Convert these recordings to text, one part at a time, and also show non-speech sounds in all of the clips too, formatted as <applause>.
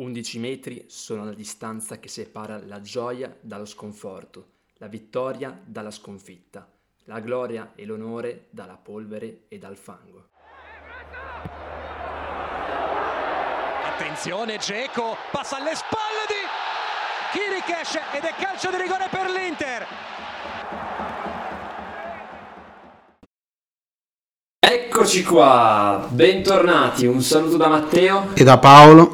11 metri sono la distanza che separa la gioia dallo sconforto, la vittoria dalla sconfitta, la gloria e l'onore dalla polvere e dal fango. Attenzione, Geco passa alle spalle di Kirikesh ed è calcio di rigore per l'Inter. Eccoci qua, bentornati, un saluto da Matteo e da Paolo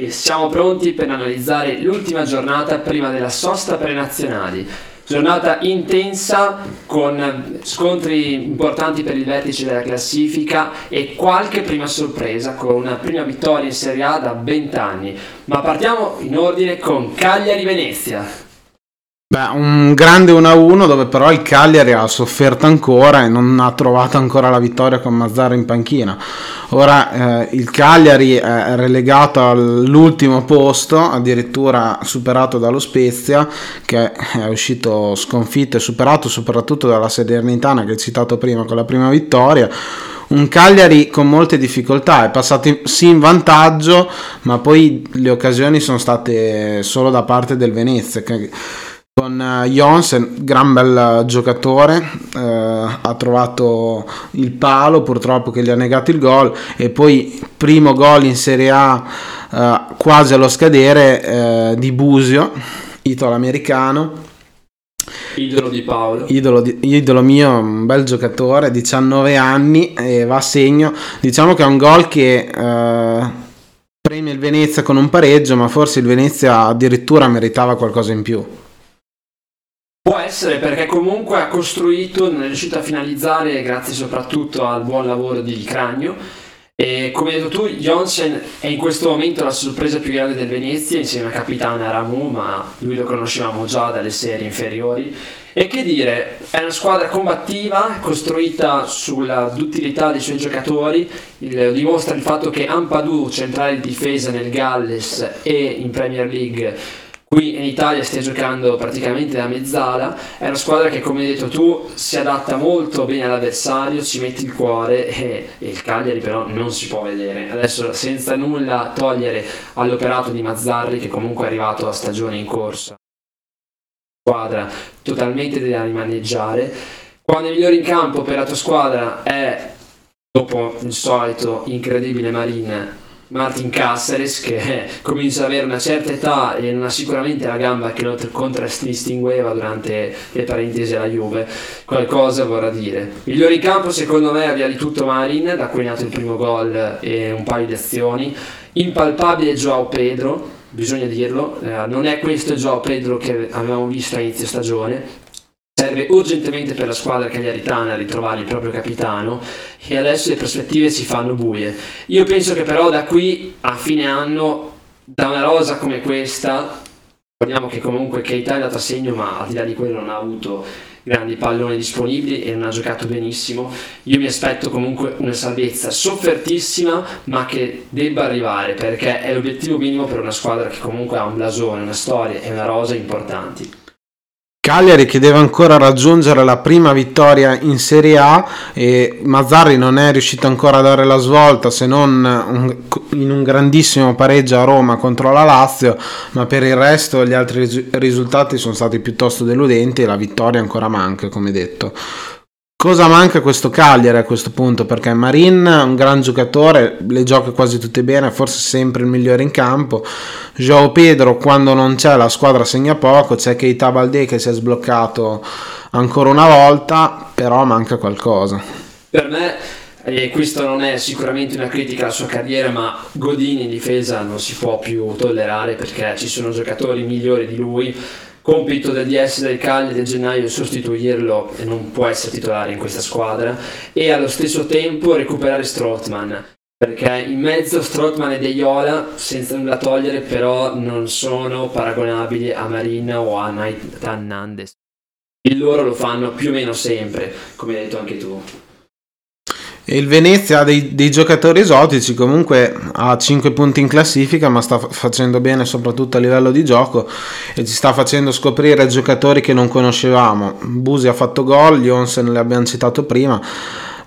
e siamo pronti per analizzare l'ultima giornata prima della sosta per le nazionali. Giornata intensa con scontri importanti per il vertice della classifica e qualche prima sorpresa con una prima vittoria in Serie A da 20 anni. Ma partiamo in ordine con Cagliari-Venezia. Beh, un grande 1-1 dove però il Cagliari ha sofferto ancora e non ha trovato ancora la vittoria con Mazzara in panchina. Ora eh, il Cagliari è relegato all'ultimo posto, addirittura superato dallo Spezia, che è uscito sconfitto e superato soprattutto dalla Salernitana che hai citato prima con la prima vittoria un Cagliari con molte difficoltà, è passato sì in vantaggio, ma poi le occasioni sono state solo da parte del Venezia. Che con uh, Jonsen, gran bel giocatore, uh, ha trovato il palo purtroppo che gli ha negato il gol e poi primo gol in Serie A uh, quasi allo scadere di Busio, italo-americano. Idolo di Paolo. Idolo, di, idolo, mio, un bel giocatore, 19 anni e va a segno. Diciamo che è un gol che premia il Venezia con un pareggio, ma forse il Venezia addirittura meritava qualcosa in più. Può essere perché comunque ha costruito, non è riuscito a finalizzare grazie soprattutto al buon lavoro di Cragno e come hai detto tu Jonsen è in questo momento la sorpresa più grande del Venezia insieme a Capitana Ramu ma lui lo conoscevamo già dalle serie inferiori. E che dire, è una squadra combattiva costruita sulla duttilità dei suoi giocatori, il, dimostra il fatto che Ampadu, centrale di difesa nel Galles e in Premier League qui in Italia stia giocando praticamente da mezzala, è una squadra che come hai detto tu si adatta molto bene all'avversario, ci mette il cuore <laughs> e, e, il Cagliari però non si può vedere. Adesso senza nulla togliere all'operato di Mazzarri che comunque è arrivato a stagione in corsa, squadra totalmente da rimaneggiare. Quando è migliore in campo per la tua squadra è dopo il solito incredibile Marin Martin Caceres che <laughs> comincia ad avere una certa età e non ha sicuramente la gamba che lo contraddistingueva durante le parentesi alla Juve. Qualcosa vorrà dire. Migliore in campo secondo me aveva di tutto Marin da cui è nato il primo gol e un paio di azioni. Impalpabile Joao Pedro bisogna dirlo eh, non è questo Joao Pedro che avevamo visto a inizio stagione serve urgentemente per la squadra cagliaritana ritrovare il proprio capitano e adesso le prospettive si fanno buie. Io penso che però da qui a fine anno, da una rosa come questa, ricordiamo che comunque Keita è andato a segno ma al di là di quello non ha avuto grandi palloni disponibili e non ha giocato benissimo. Io mi aspetto comunque una salvezza soffertissima, ma che debba arrivare perché è l'obiettivo minimo per una squadra che comunque ha un blasone, una storia e una rosa importanti. Cagliari che deve ancora raggiungere la prima vittoria in Serie A e Mazzarri non è riuscito ancora a dare la svolta se non in un grandissimo pareggio a Roma contro la Lazio, ma per il resto gli altri risultati sono stati piuttosto deludenti e la vittoria ancora manca, come detto. Cosa manca a questo Cagliari a questo punto? Perché Marin è un gran giocatore, le gioca quasi tutte bene, forse sempre il migliore in campo. Joao Pedro quando non c'è la squadra segna poco, c'è Keita Balde che si è sbloccato ancora una volta, però manca qualcosa. Per me e questo non è sicuramente una critica alla sua carriera, ma Godini in difesa non si può più tollerare perché ci sono giocatori migliori di lui compito del DS del Cagliari del gennaio è sostituirlo e non può essere titolare in questa squadra e allo stesso tempo recuperare Strottman perché in mezzo Strottman e De Iola senza nulla togliere però non sono paragonabili a Marina o a Nathan Nandes il loro lo fanno più o meno sempre come hai detto anche tu il Venezia ha dei, dei, giocatori esotici, comunque ha 5 punti in classifica, ma sta facendo bene soprattutto a livello di gioco e ci sta facendo scoprire giocatori che non conoscevamo. Busi ha fatto gol, Jonsen l'abbiamo citato prima,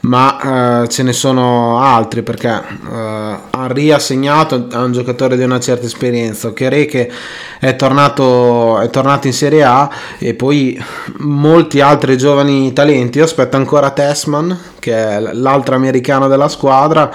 ma eh, ce ne sono altri perché eh, Henry ha segnato a un giocatore di una certa esperienza, Ochere che è tornato, è tornato in Serie A e poi molti altri giovani talenti. Io aspetto ancora Tessman, che è l'altro americano della squadra.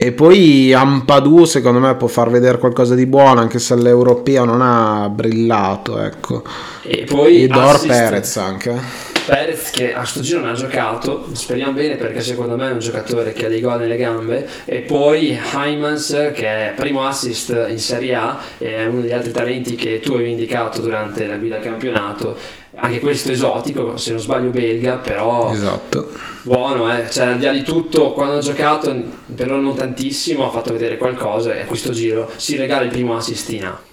E poi Ampadu secondo me può far vedere qualcosa di buono anche se l'europeo non ha brillato ecco. E poi e Dor Perez anche. Perez che a sto giro non ha giocato, speriamo bene perché secondo me è un giocatore che ha dei gol nelle gambe e poi Hymans che è primo assist in Serie A è uno degli altri talenti che tu avevi indicato durante la guida campionato anche questo esotico, se non sbaglio belga, però esatto. buono, eh? cioè al di là di tutto, quando ha giocato, però non tantissimo, ha fatto vedere qualcosa e a questo giro si regala il primo assist in A.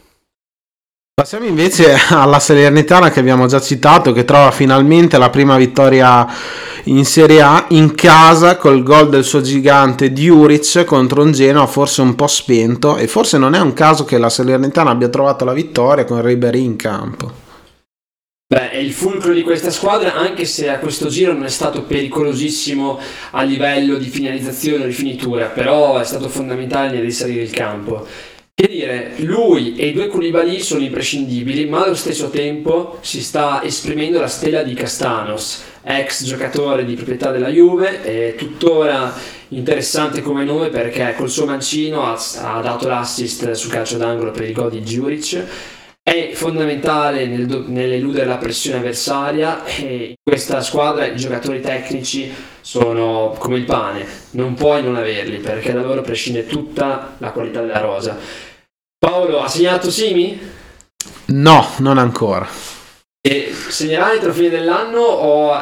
Passiamo invece <laughs> alla Salernitana che abbiamo già citato, che trova finalmente la prima vittoria in Serie A in casa col gol del suo gigante Diuric contro un Genoa forse un po' spento e forse non è un caso che la Salernitana abbia trovato la vittoria con Ribery in campo. Beh, è il fulcro di questa squadra, anche se a questo giro non è stato pericolosissimo a livello di finalizzazione o rifinitura, però è stato fondamentale nel risalire il campo. Che dire, lui e i due Koulibaly sono imprescindibili, ma allo stesso tempo si sta esprimendo la stella di Castanos, ex giocatore di proprietà della Juve, e tuttora interessante come nome perché col suo mancino ha, ha dato l'assist sul calcio d'angolo per il gol di Juric. È fondamentale nel, nell'eludere la pressione avversaria e in questa squadra i giocatori tecnici sono come il pane, non puoi non averli perché da loro prescinde tutta la qualità della rosa. Paolo, ha segnato Simi? No, non ancora. E segnerà entro fine dell'anno o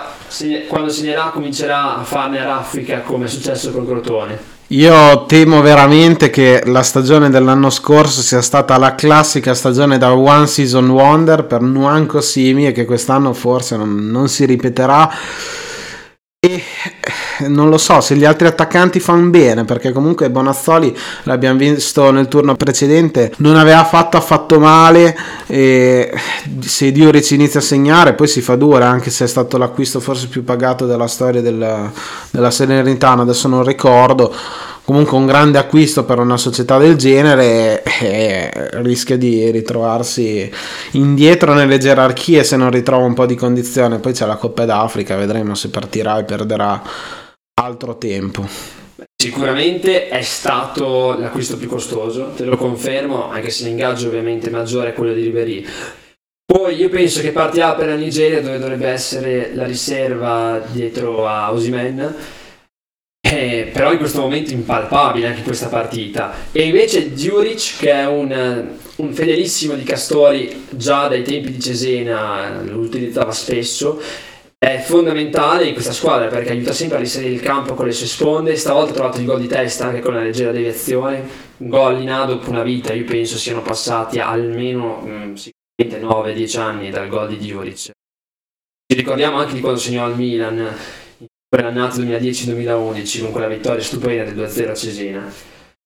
quando segnerà comincerà a farne raffica come è successo con Crotone? Io temo veramente che la stagione dell'anno scorso sia stata la classica stagione da One Season Wonder per Nuanco Simi e che quest'anno forse non, non si ripeterà. E non lo so se gli altri attaccanti fanno bene perché comunque Bonazzoli l'abbiamo visto nel turno precedente non aveva fatto affatto male e se Diuric inizia a segnare poi si fa dura anche se è stato l'acquisto forse più pagato della storia della, della Serenitana adesso non ricordo. Comunque un grande acquisto per una società del genere e rischia di ritrovarsi indietro nelle gerarchie se non ritrova un po' di condizione. Poi c'è la Coppa d'Africa vedremo se partirà e perderà altro tempo. Sicuramente è stato l'acquisto più costoso, te lo confermo, anche se l'ingaggio ovviamente maggiore è quello di Ribery. Poi io penso che partirà per la Nigeria dove dovrebbe essere la riserva dietro a Osimen, eh, però in questo momento impalpabile anche questa partita. E invece Djuric che è un, un fedelissimo di Castori già dai tempi di Cesena, lo utilizzava spesso, è fondamentale in questa squadra perché aiuta sempre a risalire il campo con le sue sponde. Stavolta ha trovato il gol di testa anche con una leggera deviazione. Un gol in A dopo una vita, io penso siano passati almeno mh, sicuramente 9-10 anni dal gol di Djuric. Ci ricordiamo anche di quando segnò al Milan in l'annata 2010-2011 con quella vittoria stupenda del 2-0 a Cesena.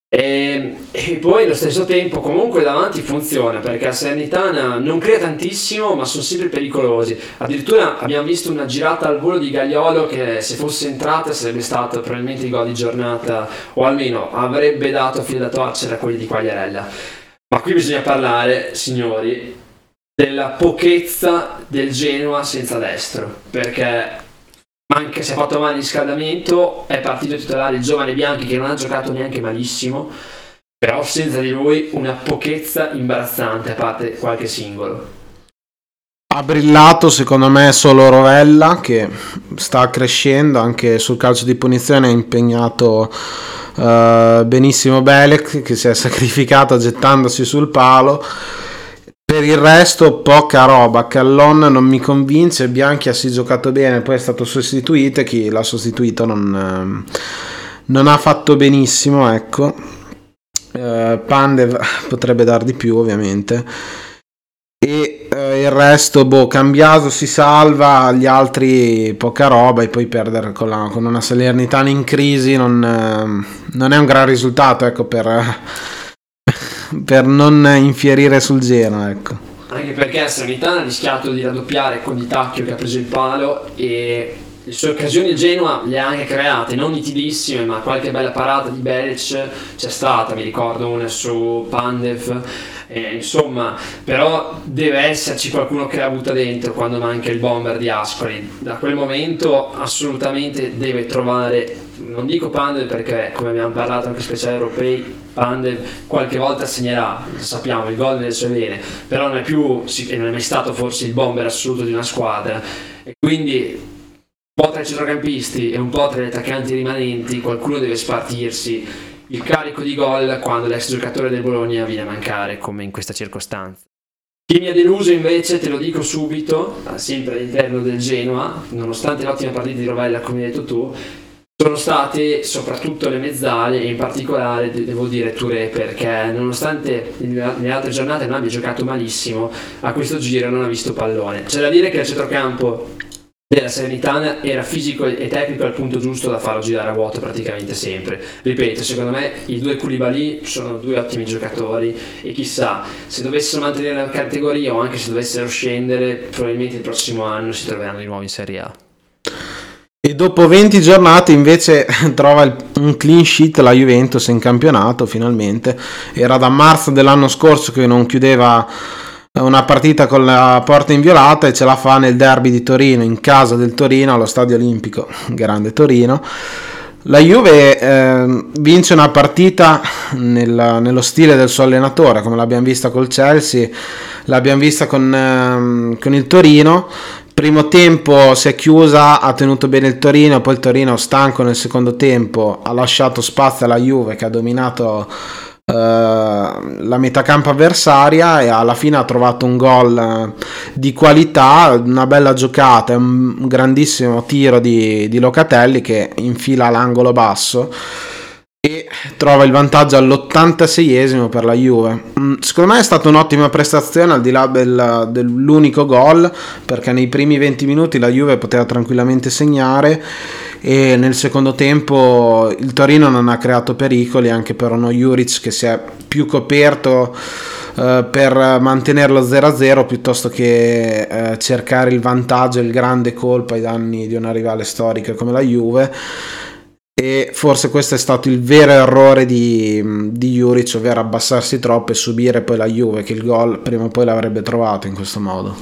E, e, poi allo stesso tempo comunque davanti funziona perché a Salernitana non crea tantissimo ma sono sempre pericolosi. Addirittura abbiamo visto una girata al volo di Gagliolo che se fosse entrata sarebbe stato probabilmente il gol di giornata o almeno avrebbe dato filo da torcere a quelli di Quagliarella. Ma qui bisogna parlare signori della pochezza del Genoa senza destro perché anche se ha fatto male il riscaldamento, è partito titolare il giovane Bianchi che non ha giocato neanche malissimo, però senza di lui una pochezza imbarazzante a parte qualche singolo. Ha brillato secondo me solo Rovella che sta crescendo. Anche sul calcio di punizione ha impegnato uh, benissimo Belek che si è sacrificato gettandosi sul palo per il resto poca roba, Callon non mi convince, Bianchi ha si giocato bene, poi è stato sostituito e chi l'ha sostituito non, ehm, non ha fatto benissimo, ecco. Uh, Pandev <laughs> potrebbe dar di più ovviamente. E uh, il resto, boh, cambiato si salva, gli altri poca roba e poi perdere con, la, con una Salernitana in crisi non, uh, non, è un gran risultato, ecco, per per non infierire sul Genoa, ecco. Anche perché Sanitana ha rischiato di raddoppiare con Di Tacchio che ha preso il palo e le sue occasioni il Genoa le ha anche create, non nitidissime, ma qualche bella parata di Beric c'è stata, mi ricordo una su Pandev, eh, insomma, però deve esserci qualcuno che la butta dentro quando manca il bomber di Ascoli. Da quel momento assolutamente deve trovare, non dico Pandev perché come abbiamo parlato anche speciali europei, Pandev qualche volta segnerà, sappiamo, il gol nelle sue vene, però non è più, non è mai stato forse il bomber assoluto di una squadra. E quindi un po' tra i centrocampisti e un po' tra gli attaccanti rimanenti, qualcuno deve spartirsi il carico di gol quando l'ex giocatore del Bologna viene a mancare, come in questa circostanza. Chi mi ha deluso invece, te lo dico subito, sempre all'interno del Genoa, nonostante l'ottima partita di Rovella, come hai detto tu, sono state soprattutto le mezzali e in particolare devo dire Touré perché nonostante nelle altre giornate non abbia giocato malissimo, a questo giro non ha visto pallone. C'è da dire che il centrocampo della Serenitana era fisico e tecnico al punto giusto da farlo girare a vuoto praticamente sempre. Ripeto, secondo me i due Koulibaly sono due ottimi giocatori e chissà, se dovessero mantenere la categoria o anche se dovessero scendere, probabilmente il prossimo anno si troveranno di nuovo in Serie A. E dopo 20 giornate invece <laughs> trova un clean sheet la Juventus in campionato finalmente. Era da marzo dell'anno scorso che non chiudeva una partita con la porta inviolata e ce la fa nel derby di Torino, in casa del Torino, allo Stadio Olimpico, <laughs> grande Torino. La Juve eh, vince una partita nel, nello stile del suo allenatore, come l'abbiamo vista col Chelsea, l'abbiamo vista con, eh, con il Torino. Primo tempo si è chiusa, ha tenuto bene il Torino, poi il Torino stanco nel secondo tempo ha lasciato spazio alla Juve che ha dominato eh, la metacampo avversaria e alla fine ha trovato un gol eh, di qualità, una bella giocata, un grandissimo tiro di, di Locatelli che infila l'angolo basso e trova il vantaggio all'86esimo per la Juve. Mm, secondo me è stata un'ottima prestazione al di là del, dell'unico gol perché nei primi 20 minuti la Juve poteva tranquillamente segnare e nel secondo tempo il Torino non ha creato pericoli anche per uno Juric che si è più coperto eh, per mantenerlo 0-0 piuttosto che eh, cercare il vantaggio il grande colpo ai danni di una rivale storica come la Juve e forse questo è stato il vero errore di, di Juric, ovvero abbassarsi troppo e subire poi la Juve, che il gol prima o poi l'avrebbe trovato in questo modo.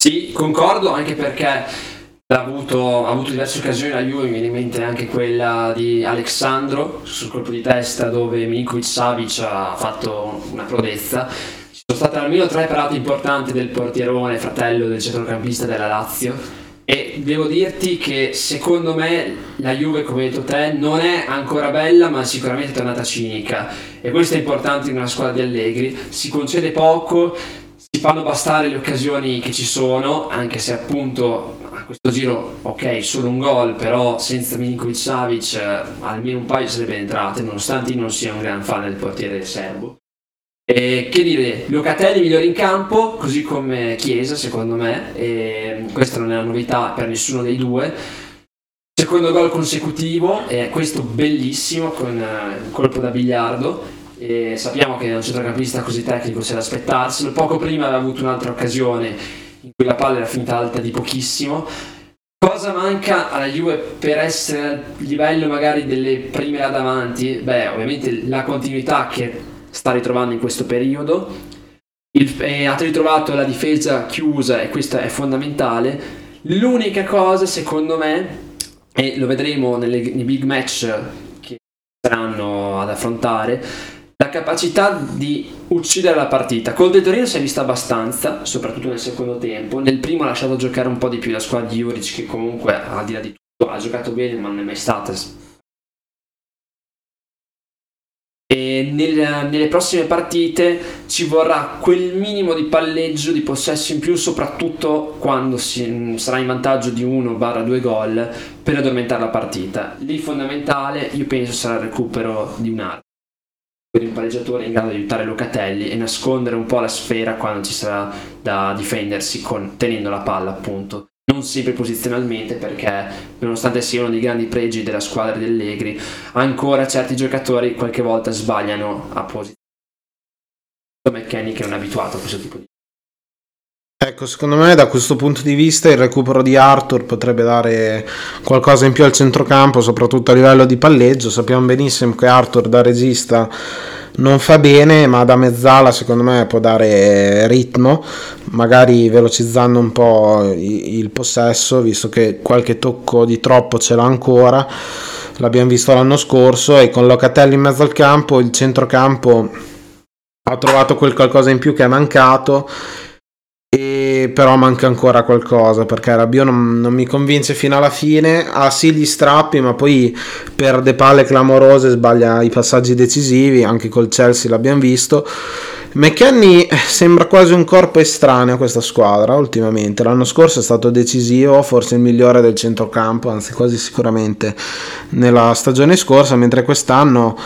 Sì, concordo anche perché ha avuto, ha avuto diverse occasioni la Juve, mi viene in mente anche quella di Alessandro sul colpo di testa dove Milinkovic Savic ha fatto una prodezza. Ci sono state almeno tre parate importanti del portierone, fratello del centrocampista della Lazio e devo dirti che secondo me la Juve, come hai detto te, non è ancora bella, ma sicuramente è tornata cinica. E questo è importante in una squadra di Allegri. Si concede poco, si fanno bastare le occasioni che ci sono, anche se appunto a questo giro, ok, solo un gol, però senza Milinkovic Savic eh, almeno un paio sarebbe entrate, nonostante io non sia un gran fan del portiere serbo. E che dire, Locatelli migliore in campo, così come Chiesa secondo me, e questa non è una novità per nessuno dei due. Secondo gol consecutivo, e questo bellissimo con un colpo da biliardo. E sappiamo che un centrocampista così tecnico c'è da aspettarselo. Poco prima aveva avuto un'altra occasione in cui la palla era finta alta di pochissimo. Cosa manca alla Juve per essere al livello magari delle prime là davanti? Beh, ovviamente la continuità che sta ritrovando in questo periodo. Il, eh, ha ritrovato la difesa chiusa e questo è fondamentale. L'unica cosa, secondo me, e lo vedremo nelle, nei big match che saranno ad affrontare, la capacità di uccidere la partita. Col De Torino si è vista abbastanza, soprattutto nel secondo tempo. Nel primo ha lasciato giocare un po' di più la squadra di Juric, che comunque, al di là di tutto, ha giocato bene, ma non è mai stata e nel, nelle prossime partite ci vorrà quel minimo di palleggio di possesso in più soprattutto quando si, sarà in vantaggio di 1-2 gol per addormentare la partita. Lì fondamentale io penso sarà il recupero di un'arma per un palleggiatore in grado di aiutare Locatelli e nascondere un po' la sfera quando ci sarà da difendersi con, tenendo la palla appunto non sempre posizionalmente perché nonostante sia uno dei grandi pregi della squadra di Allegri ancora certi giocatori qualche volta sbagliano a posizione McKenny che non è abituato a questo tipo di Ecco, secondo me da questo punto di vista il recupero di Arthur potrebbe dare qualcosa in più al centrocampo, soprattutto a livello di palleggio. Sappiamo benissimo che Arthur da regista non fa bene, ma da mezzala secondo me può dare ritmo, magari velocizzando un po' il possesso, visto che qualche tocco di troppo ce l'ha ancora. L'abbiamo visto l'anno scorso e con Locatelli in mezzo al campo, il centrocampo ha trovato quel qualcosa in più che è mancato però manca ancora qualcosa perché Rabiot non, non, mi convince fino alla fine. Ha sì gli strappi ma poi perde palle clamorose sbaglia i passaggi decisivi anche col Chelsea l'abbiamo visto McKenny sembra quasi un corpo estraneo a questa squadra ultimamente l'anno scorso è stato decisivo forse il migliore del centrocampo anzi quasi sicuramente nella stagione scorsa mentre quest'anno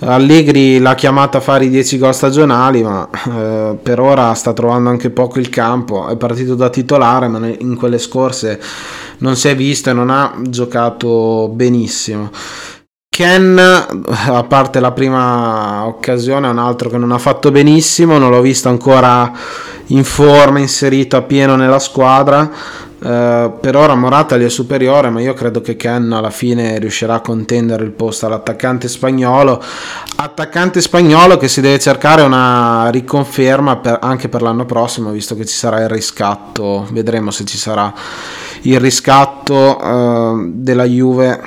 Allegri l'ha chiamata a fare i 10 gol stagionali, ma eh, per ora sta trovando anche poco il campo. È partito da titolare, ma in quelle scorse non si è visto e non ha giocato benissimo. Ken, a parte la prima occasione, è un altro che non ha fatto benissimo, non l'ho visto ancora in forma, inserito a pieno nella squadra. Uh, per ora Morata gli è superiore, ma io credo che Ken alla fine riuscirà a contendere il posto all'attaccante spagnolo. Attaccante spagnolo che si deve cercare una riconferma per, anche per l'anno prossimo, visto che ci sarà il riscatto. Vedremo se ci sarà il riscatto uh, della Juve.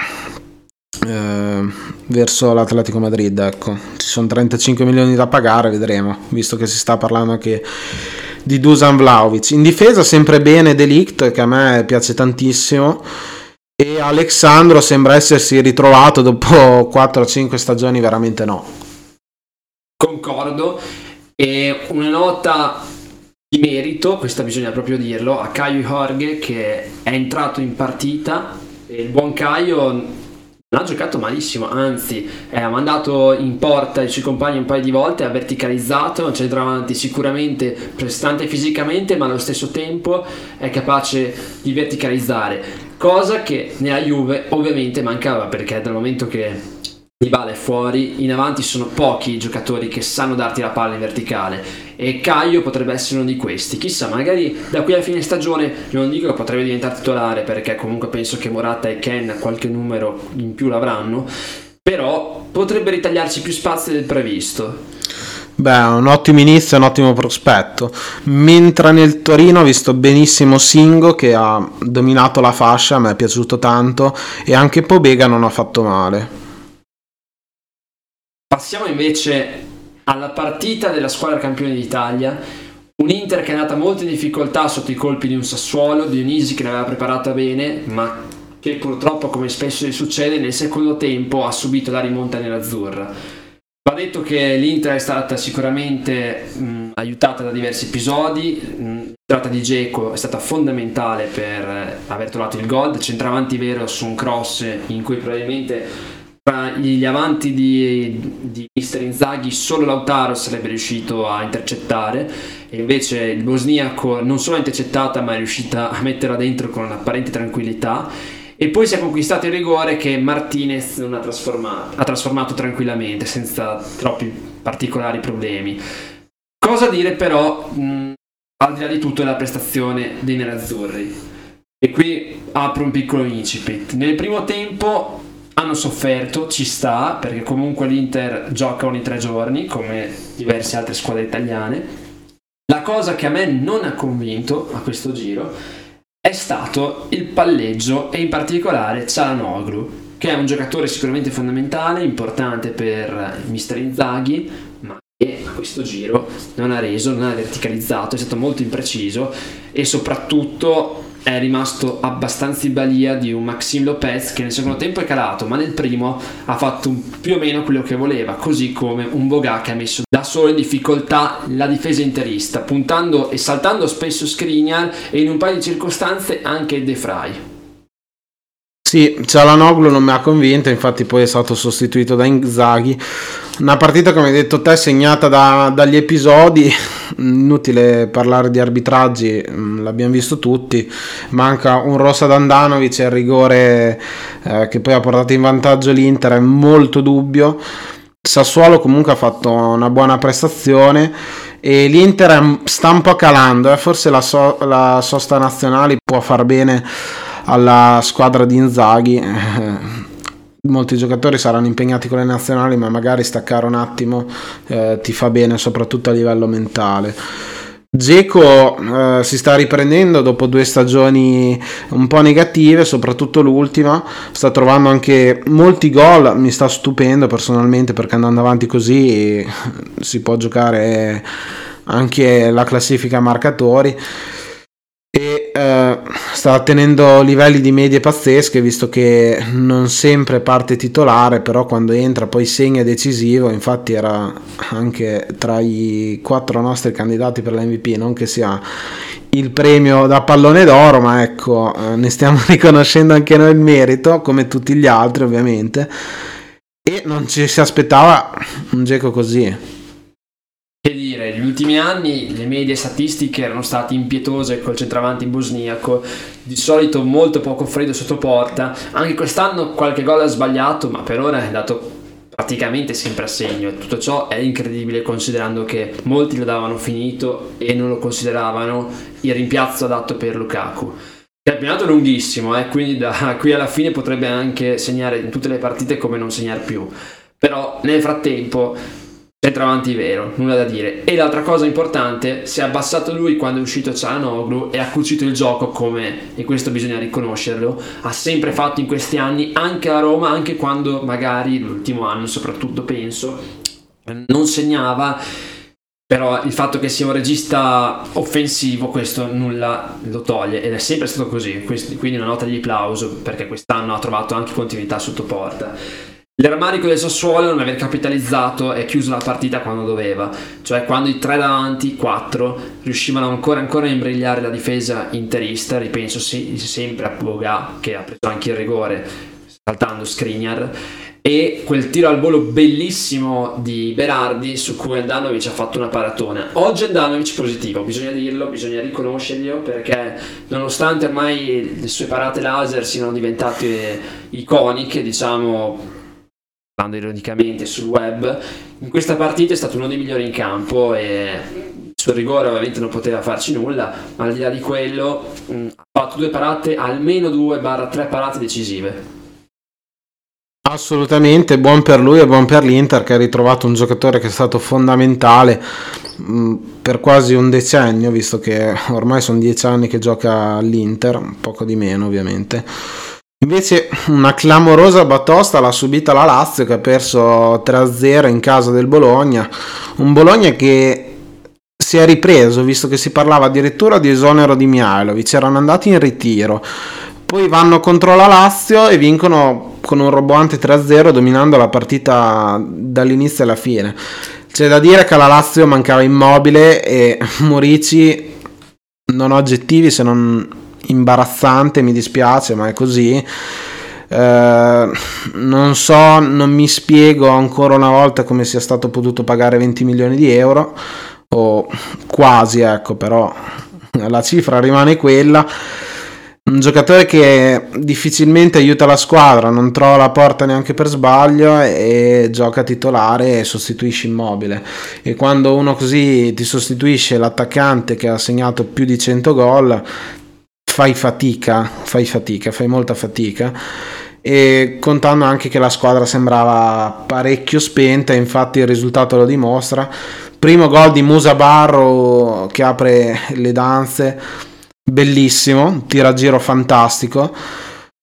Uh, verso l'Atletico Madrid ecco ci sono 35 milioni da pagare vedremo visto che si sta parlando anche di Dusan Vlaovic. In difesa sempre bene Delict, che a me piace tantissimo, e Alexandro sembra essersi ritrovato dopo <laughs> 4-5 stagioni, veramente no. Concordo, e una nota di merito, questa bisogna proprio dirlo, a Caio Jorge che è entrato in partita e il buon Caio non ha giocato malissimo, anzi ha mandato in porta i suoi compagni un paio di volte, ha verticalizzato, un centravanti sicuramente prestante fisicamente, ma allo stesso tempo è capace di verticalizzare, cosa che nella Juve ovviamente mancava perché dal momento che Dybala è fuori, in avanti sono pochi i giocatori che sanno darti la palla in verticale e Caio potrebbe essere uno di questi. Chissà, magari da qui a fine stagione non dico che potrebbe diventare titolare perché comunque penso che Morata e Ken qualche numero in più l'avranno, però potrebbe ritagliarci più spazio del previsto. Beh, un ottimo inizio, un ottimo prospetto. Mentre nel Torino ho visto benissimo Singo che ha dominato la fascia, mi è piaciuto tanto e anche Pobega non ha fatto male. Passiamo invece alla partita della squadra campione d'Italia. Un Inter che è andata molto in difficoltà sotto i colpi di un Sassuolo, Dionisi che l'aveva preparata bene, ma che purtroppo, come spesso succede, nel secondo tempo ha subito la rimonta nell'azzurra. Va detto che l'Inter è stata sicuramente mh, aiutata da diversi episodi. L'entrata di Geco è stata fondamentale per aver trovato il gol, centravanti vero su un cross in cui probabilmente tra gli avanti di, di Mister Inzaghi solo Lautaro sarebbe riuscito a intercettare. E invece il bosniaco non solo ha intercettata ma è riuscita a metterla dentro con apparente tranquillità. E poi si è conquistato il rigore che Martinez non ha trasformato, ha trasformato tranquillamente senza troppi particolari problemi. Cosa dire però mh, al di là di tutto della prestazione dei nerazzurri? E qui apro un piccolo incipit. Nel primo tempo hanno sofferto, ci sta, perché comunque l'Inter gioca ogni tre giorni, come diverse altre squadre italiane. La cosa che a me non ha convinto a questo giro è stato il palleggio e in particolare Cialanoglu, che è un giocatore sicuramente fondamentale, importante per mister Inzaghi, ma che a questo giro non ha reso, non ha verticalizzato, è stato molto impreciso e soprattutto è rimasto abbastanza in balia di un Maxime Lopez che nel secondo tempo è calato, ma nel primo ha fatto più o meno quello che voleva, così come un Boga che ha messo da solo in difficoltà la difesa interista, puntando e saltando spesso Skriniar e in un paio di circostanze anche De Frey. Sì, Cialanoglu non mi ha convinto, infatti poi è stato sostituito da Inzaghi. Una partita, come hai detto te, segnata da, dagli episodi, inutile parlare di arbitraggi, mm, l'abbiamo visto tutti, manca un rosso ad Andanovic e il rigore eh, che poi ha portato in vantaggio l'Inter è molto dubbio Sassuolo comunque ha fatto una buona prestazione e l'Inter sta un po' calando, eh. forse la, so- la, sosta nazionale può far bene alla squadra di Inzaghi. molti giocatori saranno impegnati con le nazionali, ma magari staccare un attimo eh, ti fa bene, soprattutto a livello mentale. Geco eh, si sta riprendendo dopo due stagioni un po' negative, soprattutto l'ultima, sta trovando anche molti gol, mi sta stupendo personalmente perché andando avanti così si può giocare anche la classifica marcatori e eh, sta tenendo livelli di medie pazzesche visto che non sempre parte titolare però quando entra poi segna decisivo infatti era anche tra i quattro nostri candidati per la MVP non che sia il premio da pallone d'oro ma ecco eh, ne stiamo <laughs> riconoscendo anche noi il merito come tutti gli altri ovviamente. E non ci si aspettava un geco così ultimi anni le medie statistiche erano state impietose col centravanti bosniaco, di solito molto poco freddo sotto porta, anche quest'anno qualche gol ha sbagliato, ma per ora è andato praticamente sempre a segno tutto ciò è incredibile considerando che molti lo davano finito e non lo consideravano il rimpiazzo adatto per Lukaku. Il campionato è lunghissimo, eh, quindi da <laughs> qui alla fine potrebbe anche segnare in tutte le partite come non segnare più. Però nel frattempo Centravanti vero, nulla da dire. E l'altra cosa importante, si è abbassato lui quando è uscito Cianoglu e ha cucito il gioco come, e questo bisogna riconoscerlo, ha sempre fatto in questi anni, anche a Roma, anche quando magari l'ultimo anno soprattutto penso, non segnava, però il fatto che sia un regista offensivo questo nulla lo toglie ed è sempre stato così, quindi una nota di applauso perché quest'anno ha trovato anche continuità sotto porta. L'ermarico del Sassuolo non aver capitalizzato e chiuso la partita quando doveva, cioè quando i tre davanti, quattro, riuscivano ancora, ancora a imbrigliare la difesa interista, ripenso sì, sempre a Boga che ha preso anche il rigore saltando Skriniar e quel tiro al volo bellissimo di Berardi su cui Andanovic ha fatto una paratona. Oggi Andanovic positivo, bisogna dirlo, bisogna riconoscerglielo perché nonostante ormai le sue parate laser siano diventate iconiche, diciamo parlando ironicamente sul web, in questa partita è stato uno dei migliori in campo e sul rigore ovviamente non poteva farci nulla, ma al di là di quello mh, ha fatto due parate, almeno due barra tre parate decisive. Assolutamente, buon per lui e buon per l'Inter che ha ritrovato un giocatore che è stato fondamentale mh, per quasi un decennio, visto che ormai sono dieci anni che gioca all'Inter, poco di meno ovviamente Invece una clamorosa batosta l'ha subita la Lazio che ha perso 3-0 in casa del Bologna. Un Bologna che si è ripreso visto che si parlava addirittura di esonero di Mihailovic, erano andati in ritiro. Poi vanno contro la Lazio e vincono con un roboante 3-0 dominando la partita dall'inizio alla fine. C'è da dire che alla Lazio mancava immobile e Morici non ho aggettivi se non imbarazzante, mi dispiace, ma è così. Eh, non so, non mi spiego ancora una volta come sia stato potuto pagare 20 milioni di euro, o quasi, ecco, però la cifra rimane quella. Un giocatore che difficilmente aiuta la squadra, non trova la porta neanche per sbaglio e gioca titolare e sostituisce immobile. E quando uno così ti sostituisce l'attaccante che ha segnato più di 100 gol, fai fatica, fai fatica, fai molta fatica e contando anche che la squadra sembrava parecchio spenta, infatti il risultato lo dimostra. Primo gol di Musa Barro che apre le danze, bellissimo, tiragiro fantastico.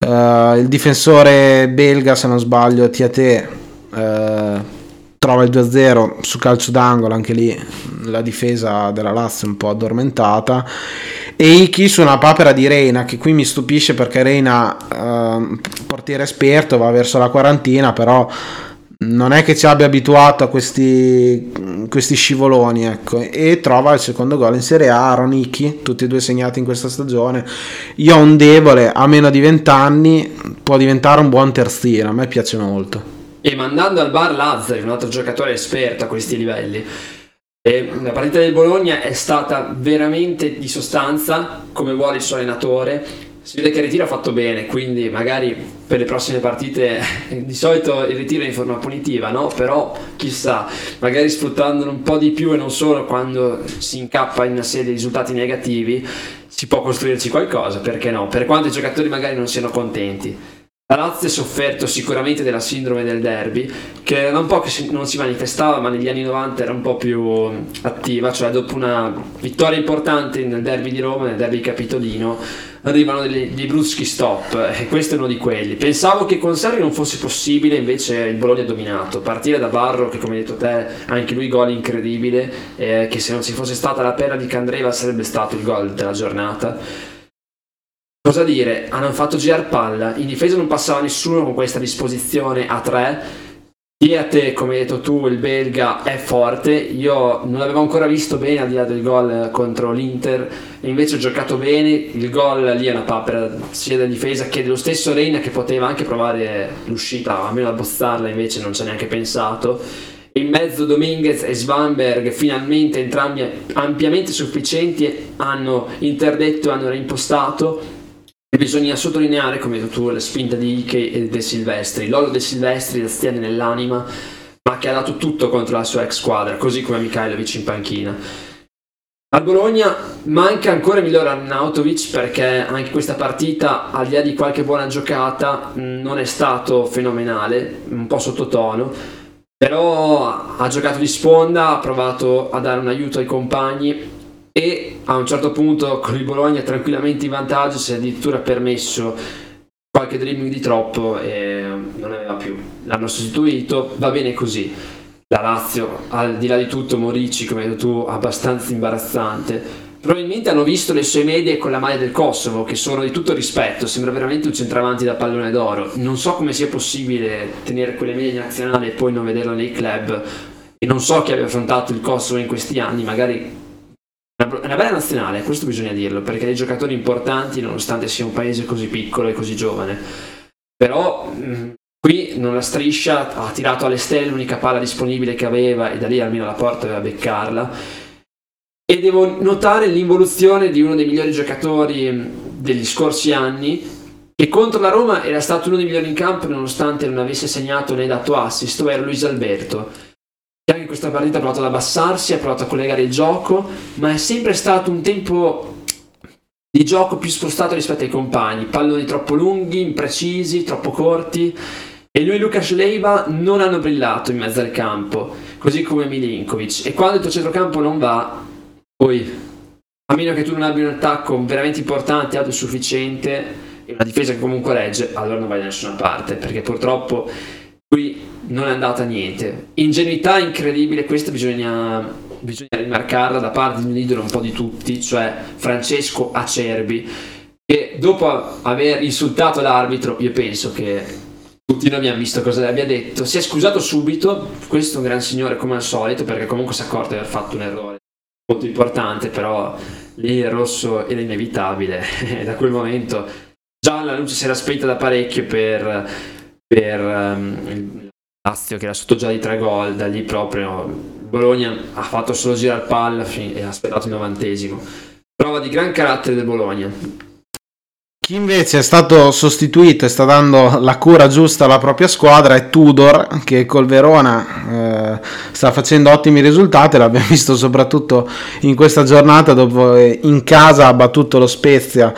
Uh, il difensore belga, se non sbaglio, Tiate, uh, trova il 2-0 su calcio d'angolo, anche lì la difesa della Lazio è un po' addormentata e Iki su una papera di Reina, che qui mi stupisce perché Reina, eh, portiere esperto, va verso la quarantina, però non è che ci abbia abituato a questi, questi scivoloni, ecco, e trova il secondo gol in Serie A, Aaron Iki, tutti e due segnati in questa stagione. Io ho un debole, a meno di 20 anni, può diventare un buon terzino, a me piace molto. E mandando al bar Lazzari, un altro giocatore esperto a questi livelli, e la partita del Bologna è stata veramente di sostanza, come vuole il suo allenatore. Si vede che il ritiro ha fatto bene, quindi magari per le prossime partite <laughs> di solito il ritiro è in forma punitiva, no? Però chissà, magari sfruttandolo un po' di più e non solo quando si incappa in una serie di risultati negativi, si può costruirci qualcosa, perché no? Per quanto i giocatori magari non siano contenti. La Lazio ha sofferto sicuramente della sindrome del derby, che era un po' che non si manifestava, ma negli anni 90 era un po' più attiva, cioè dopo una vittoria importante nel derby di Roma, nel derby capitolino, arrivano dei, bruschi stop e questo è uno di quelli. Pensavo che con Sarri non fosse possibile, invece il Bologna ha dominato. Partire da Barro, che come hai detto te, anche lui gol incredibile, eh, che se non ci fosse stata la perla di Candreva sarebbe stato il gol della giornata Cosa dire? Hanno fatto girare palla, in difesa non passava nessuno con questa disposizione a 3. Diate, come hai detto tu, il belga è forte. Io non l'avevo ancora visto bene al di là del gol contro l'Inter, e invece ho giocato bene. Il gol lì è una papera sia da difesa che dello stesso Reina che poteva anche provare l'uscita, almeno a bozzarla, invece non ci ha neanche pensato in mezzo Dominguez e Svanberg finalmente entrambi ampiamente sufficienti hanno interdetto hanno reimpostato bisogna sottolineare, come hai detto tu, la spinta di Ike e De Silvestri. Lolo De Silvestri la stiene nell'anima, ma che ha dato tutto contro la sua ex squadra, così come Mikhailovic in panchina. Al Bologna manca ancora miglior Arnautovic perché anche questa partita, al di là di qualche buona giocata, non è stato fenomenale, un po' sottotono, però ha giocato di sponda, ha provato a dare un aiuto ai compagni e a un certo punto con il Bologna tranquillamente in vantaggio si è addirittura permesso qualche dribbling di troppo e non aveva più. L'hanno sostituito va bene così. La Lazio al di là di tutto Morici come hai detto tu abbastanza imbarazzante. Probabilmente hanno visto le sue medie con la maglia del Kosovo che sono di tutto rispetto sembra veramente un centravanti da pallone d'oro. Non so come sia possibile tenere quelle medie nazionali e poi non vederlo nei club. E non so chi abbia affrontato il Kosovo in questi anni magari una bella nazionale, questo bisogna dirlo, perché dei giocatori importanti nonostante sia un paese così piccolo e così giovane. Però mh, qui non la striscia, ha tirato alle stelle l'unica palla disponibile che aveva e da lì almeno la porta aveva beccarla. E devo notare l'involuzione di uno dei migliori giocatori degli scorsi anni, che contro la Roma era stato uno dei migliori in campo nonostante non avesse segnato né dato assist, ovvero Luis Alberto questa partita ha provato ad abbassarsi, ha provato a collegare il gioco, ma è sempre stato un tempo di gioco più spostato rispetto ai compagni, palloni troppo lunghi, imprecisi, troppo corti. E lui e Lucas Leiva non hanno brillato in mezzo al campo, così come Milinkovic. E quando il tuo centrocampo non va, poi, a meno che tu non abbia un attacco veramente importante, autosufficiente e una difesa che comunque regge, allora non vai da nessuna parte, perché purtroppo qui non è andata niente. Ingenuità incredibile, questa bisogna, bisogna rimarcarla da parte di un leader un po' di tutti, cioè Francesco Acerbi, che dopo aver insultato l'arbitro, io penso che tutti noi abbiamo visto cosa le abbia detto, si è scusato subito, questo è un gran signore come al solito, perché comunque si è accorto di aver fatto un errore molto importante, però lì il rosso era inevitabile, e <laughs> da quel momento già la luce si era spenta da parecchio per, per um, Lazio che era sotto già di tre gol, da lì proprio Bologna ha fatto solo girare palla e ha aspettato il novantesimo. Prova di gran carattere del Bologna. Chi invece è stato sostituito e sta dando la cura giusta alla propria squadra è Tudor, che col Verona eh, sta facendo ottimi risultati. L'abbiamo <laughs> visto soprattutto in questa giornata, dopo in casa ha battuto lo Spezia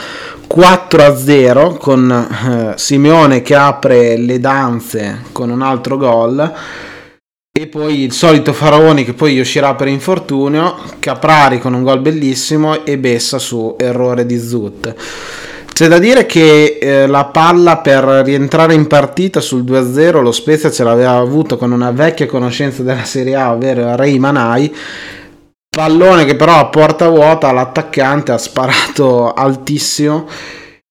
4-0 con eh, Simeone che apre le danze con un altro gol e poi il solito Faraoni che poi uscirà per infortunio, Caprari con un gol bellissimo e Bessa su errore di Zut. C'è da dire che eh, la palla per rientrare in partita sul 2-0 lo Spezia ce l'aveva avuto con una vecchia conoscenza della Serie A, ovvero Ray Manai Pallone che però a porta vuota l'attaccante ha sparato altissimo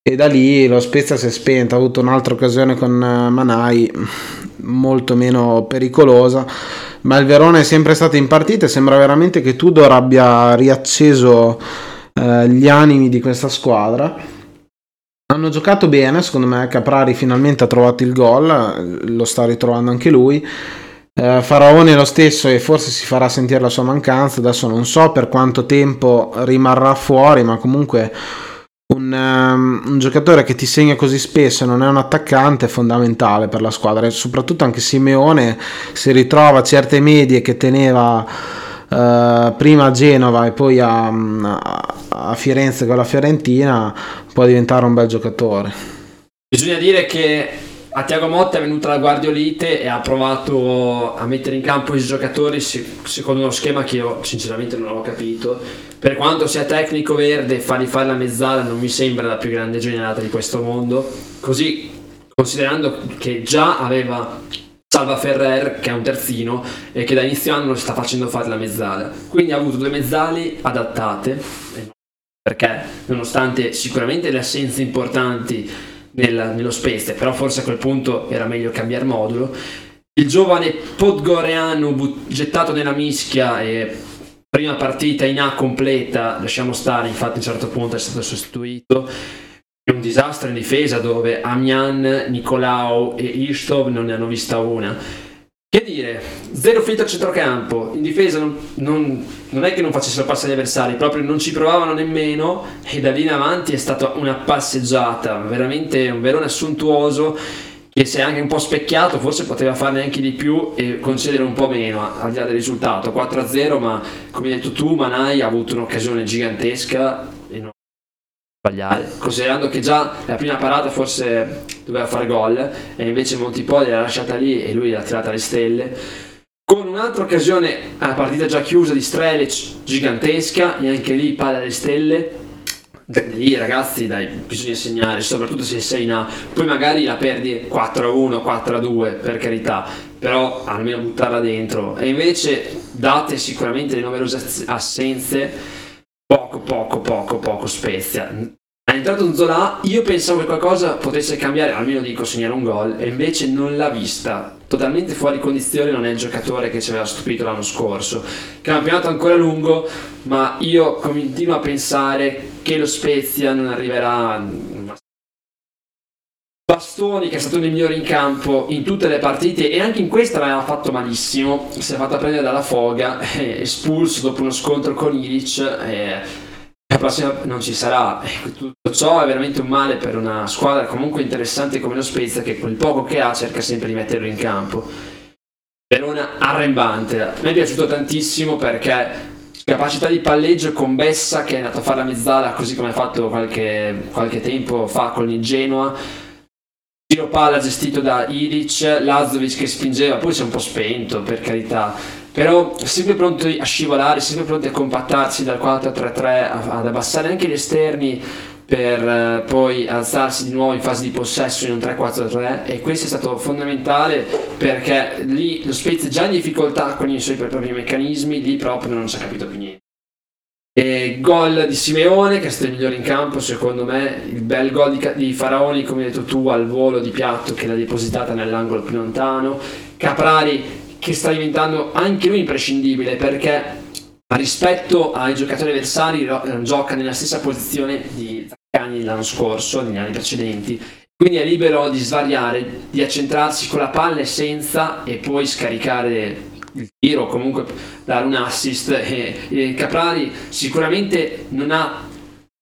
e da lì lo Spezia si è spento, ha avuto un'altra occasione con eh, Manai molto meno pericolosa, ma il Verona è sempre stato in partita e sembra veramente che Tudor abbia riacceso eh, gli animi di questa squadra. Hanno giocato bene, secondo me Caprari finalmente ha trovato il gol, lo sta ritrovando anche lui. Eh, Faraone lo stesso e forse si farà sentire la sua mancanza. Adesso non so per quanto tempo rimarrà fuori, ma comunque un, um, un, giocatore che ti segna così spesso e non è un attaccante è fondamentale per la squadra e soprattutto anche Simeone si ritrova certe medie che teneva uh, prima a Genova e poi a, a, a Firenze con la Fiorentina può diventare un bel giocatore bisogna dire che a Tiago Motta è venuta la guardiolite e ha provato a mettere in campo i giocatori secondo uno schema che io sinceramente non ho capito. Per quanto sia tecnico verde, fargli fare la mezzala non mi sembra la più grande genialata di questo mondo. Così, considerando che già aveva Salva Ferrer, che è un terzino, e che da inizio anno sta facendo fare la mezzala. Quindi ha avuto due mezzali adattate, perché nonostante sicuramente le assenze importanti nel, nello Space, però forse a quel punto era meglio cambiare modulo. Il giovane podgoreano but- gettato nella mischia e prima partita in A completa, lasciamo stare, infatti a un certo punto è stato sostituito. È un disastro in difesa dove Amian, Nicolau e Istov non ne hanno vista una che dire, zero filtro a centrocampo, in difesa non, non, non, è che non facessero passi agli avversari, proprio non ci provavano nemmeno. E da lì in avanti è stata una passeggiata, veramente un Verone assuntuoso che si è anche un po' specchiato, forse poteva farne anche di più e concedere un po' meno al di là del risultato, 4-0 ma come hai detto tu Manai ha avuto un'occasione gigantesca sbagliare, considerando che già la prima parata forse doveva fare gol e invece Montipoli l'ha lasciata lì e lui l'ha tirata alle stelle. Con un'altra occasione a partita già chiusa di Strelic gigantesca e anche lì palla alle stelle. Lì ragazzi dai, bisogna segnare, soprattutto se sei in A, poi magari la perdi 4-1, 4-2 per carità, però almeno buttarla dentro. E invece date sicuramente le numerose assenze, poco poco poco poco Spezia entrato un Zola io pensavo che qualcosa potesse cambiare almeno dico segnare un gol e invece non l'ha vista. Totalmente fuori condizione non è il giocatore che ci aveva stupito l'anno scorso. Campionato ancora lungo ma io continuo a pensare che lo Spezia non arriverà Bastoni che è stato uno dei migliori in campo in tutte le partite e anche in questa l'aveva fatto malissimo. Si è fatta prendere dalla foga <laughs> espulso dopo uno scontro con Ilic e la prossima non ci sarà. Tutto ciò è veramente un male per una squadra comunque interessante come lo Spezia che quel poco che ha cerca sempre di metterlo in campo. Verona arrembante. A me è piaciuto tantissimo perché capacità di palleggio con Bessa che è andato a fare la mezzala così come ha fatto qualche, qualche tempo fa con il Genoa. Giro palla gestito da Ilic, Lazovic che spingeva, poi si è un po' spento per carità, però sempre pronti a scivolare, sempre pronti a compattarsi dal 4-3-3, ad abbassare anche gli esterni per eh, poi alzarsi di nuovo in fase di possesso in un 3-4-3 e questo è stato fondamentale perché lì lo Spezia già in difficoltà con i suoi propri meccanismi, lì proprio non si è capito più niente. E gol di Simeone che è stato il migliore in campo secondo me, il bel gol di, di Faraoni come hai detto tu al volo di piatto che l'ha depositata nell'angolo più lontano, Caprari che sta diventando anche lui imprescindibile perché rispetto ai giocatori avversari eh, gioca nella stessa posizione di Zaccagni l'anno scorso, negli anni precedenti, quindi è libero di svariare, di accentrarsi con la palla e senza e poi scaricare il tiro, comunque dare un assist. <laughs> E, e Caprari sicuramente non ha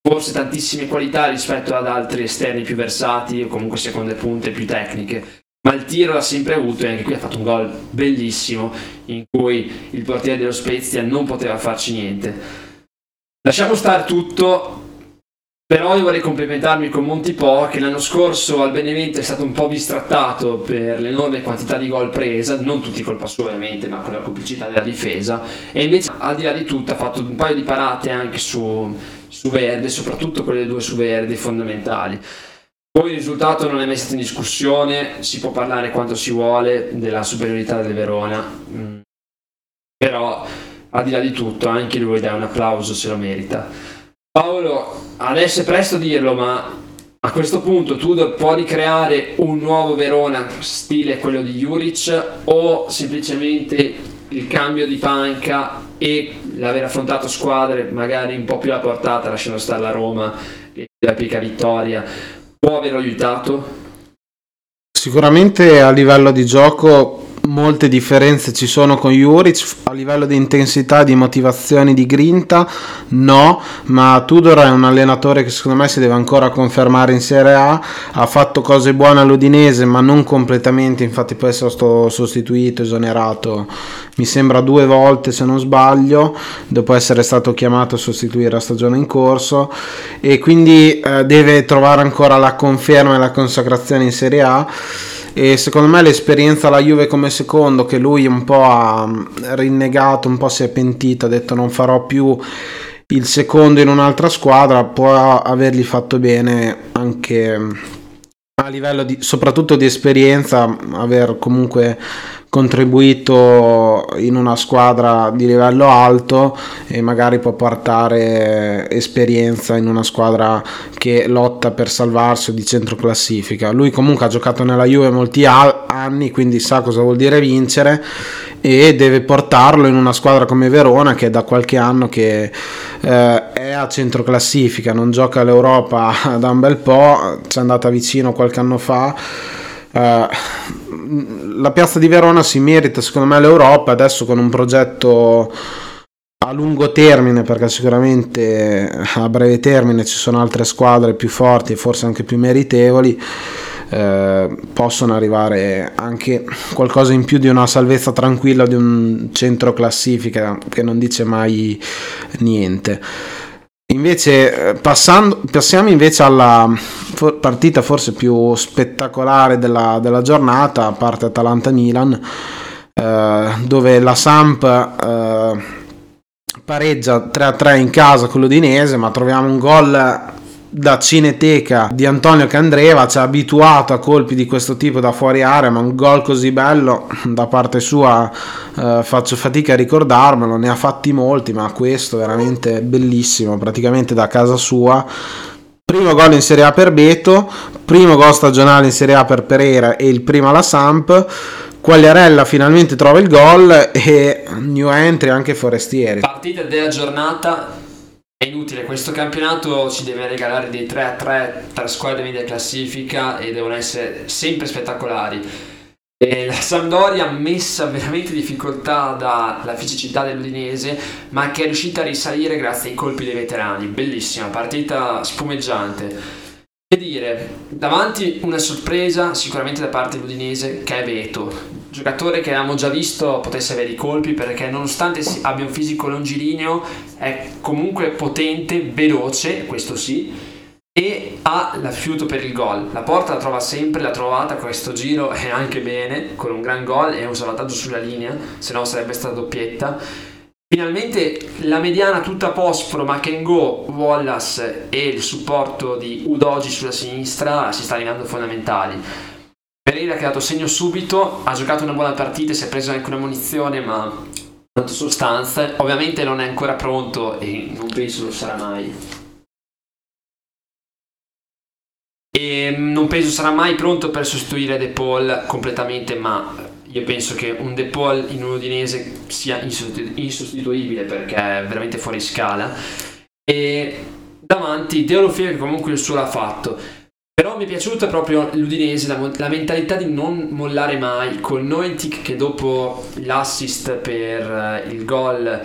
forse tantissime qualità rispetto ad altri esterni più versati o comunque seconde punte più tecniche. Ma il tiro l'ha sempre avuto e anche qui ha fatto un gol bellissimo in cui il portiere dello Spezia non poteva farci niente. Lasciamo stare tutto, però io vorrei complimentarmi con Montipo che l'anno scorso al Benevento è stato un po' bistrattato per l'enorme quantità di gol presa, non tutti colpa sua ovviamente, ma con la complicità della difesa. E invece al di là di tutto ha fatto un paio di parate anche su, su Verde, soprattutto quelle due su Verde fondamentali. Poi il risultato non è stato in discussione, si può parlare quanto si vuole della superiorità del Verona, mm. però al di là di tutto anche lui dà un applauso se lo merita. Paolo, adesso è presto dirlo, ma a questo punto tu puoi ricreare un nuovo Verona stile quello di Juric o semplicemente il cambio di panca e l'aver affrontato squadre magari un po' più alla portata, lasciando stare la Roma e la pica vittoria, può averlo aiutato? Sicuramente a livello di gioco molte differenze ci sono con Juric a livello di intensità, di motivazioni, di grinta no, ma Tudor è un allenatore che secondo me si deve ancora confermare in Serie A. Ha fatto cose buone all'Udinese ma non completamente. Infatti poi è stato sostituito, esonerato. Mi sembra due volte se non sbaglio dopo essere stato chiamato a sostituire la stagione in corso. E quindi eh, deve trovare ancora la conferma e la consacrazione in Serie A e secondo me l'esperienza alla Juve come secondo che lui un po' ha rinnegato, un po' si è pentito, ha detto non farò più il secondo in un'altra squadra, può avergli fatto bene anche a livello di, soprattutto di esperienza, aver comunque contribuito in una squadra di livello alto e magari può portare esperienza in una squadra che lotta per salvarsi di centro classifica. Lui comunque ha giocato nella Juve molti anni, quindi sa cosa vuol dire vincere e deve portarlo in una squadra come Verona che è da qualche anno che eh, è a centro classifica, non gioca l'Europa <laughs> da un bel po', ci è andata vicino qualche anno fa la piazza di Verona si merita secondo me l'Europa adesso con un progetto a lungo termine perché sicuramente a breve termine ci sono altre squadre più forti e forse anche più meritevoli eh, possono arrivare anche qualcosa in più di una salvezza tranquilla di un centro classifica che non dice mai niente Invece, eh, passando, passiamo invece alla partita forse più spettacolare della, della giornata, a parte Atalanta-Milan, eh, dove la Samp eh, pareggia 3-3 in casa con l'Udinese, ma troviamo un gol da cineteca di Antonio Candreva ci ha abituato a colpi di questo tipo da fuori area ma un gol così bello <clears throat> da parte sua eh, faccio fatica a ricordarmelo ne ha fatti molti ma questo veramente bellissimo praticamente da casa sua. Primo gol in Serie A per Beto primo gol stagionale in Serie A per Pereira e il primo alla Samp. Quagliarella finalmente trova il gol e new entry anche Forestieri. Partita della giornata questo campionato ci deve regalare dei 3 a 3 tra squadre media classifica e devono essere sempre spettacolari. E la Sampdoria messa veramente in difficoltà dalla fisicità dell'Udinese, ma che è riuscita a risalire grazie ai colpi dei veterani. Bellissima, partita spumeggiante. Che dire, davanti una sorpresa sicuramente da parte dell'Udinese che è Beto, giocatore che avevamo già visto potesse avere i colpi perché nonostante abbia un fisico longilineo è comunque potente, veloce, questo sì, e ha l'affiuto per il gol. La porta la trova sempre, l'ha trovata questo giro e anche bene, con un gran gol e un salvataggio sulla linea, se no sarebbe stata doppietta Finalmente la mediana tutta pospro, Makengo, Wallace e il supporto di Udogi sulla sinistra si sta arrivando fondamentali. Pereira ha dato segno subito, ha giocato una buona partita, si è preso anche una munizione, ma ha dato sostanza. Ovviamente non è ancora pronto e non penso lo sarà mai. E non penso sarà mai pronto per sostituire De Paul completamente, ma io penso che un De Paul in un udinese sia insostituibile perché è veramente fuori scala. E davanti Deolofeo che comunque il suo l'ha fatto. Però mi è piaciuta proprio l'Udinese, la, la, mentalità di non mollare mai, con Noentic che dopo l'assist per uh, il gol eh,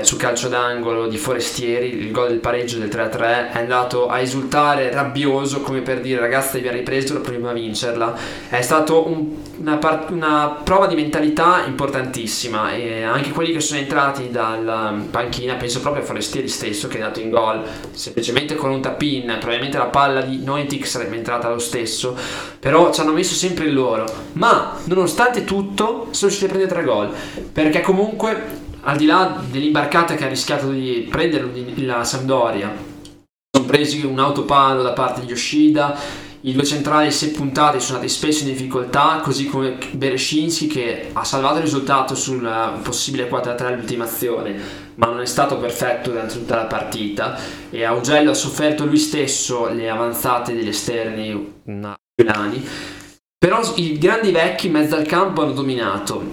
su calcio d'angolo di Forestieri, il gol del pareggio del 3-3, è andato a esultare rabbioso come per dire ragazzi abbiamo ripreso prima a vincerla. È stata un, una, una, prova di mentalità importantissima e anche quelli che sono entrati dalla panchina, penso proprio a Forestieri stesso che è andato in gol semplicemente con un tap-in, probabilmente la palla di Noentic sarebbe entrata lo stesso, però ci hanno messo sempre il loro. Ma nonostante tutto sono riusciti a prendere tre gol perché comunque al di là dell'imbarcata che ha rischiato di prendere la Sampdoria, sono presi un autopalo da parte di Yoshida, i due centrali se puntati sono andati spesso in difficoltà, così come Berescinski che ha salvato il risultato sul possibile 4-3 all'ultima azione, ma non è stato perfetto durante tutta la partita. E Augello ha sofferto lui stesso le avanzate degli esterni Milani. Però i grandi vecchi in mezzo al campo hanno dominato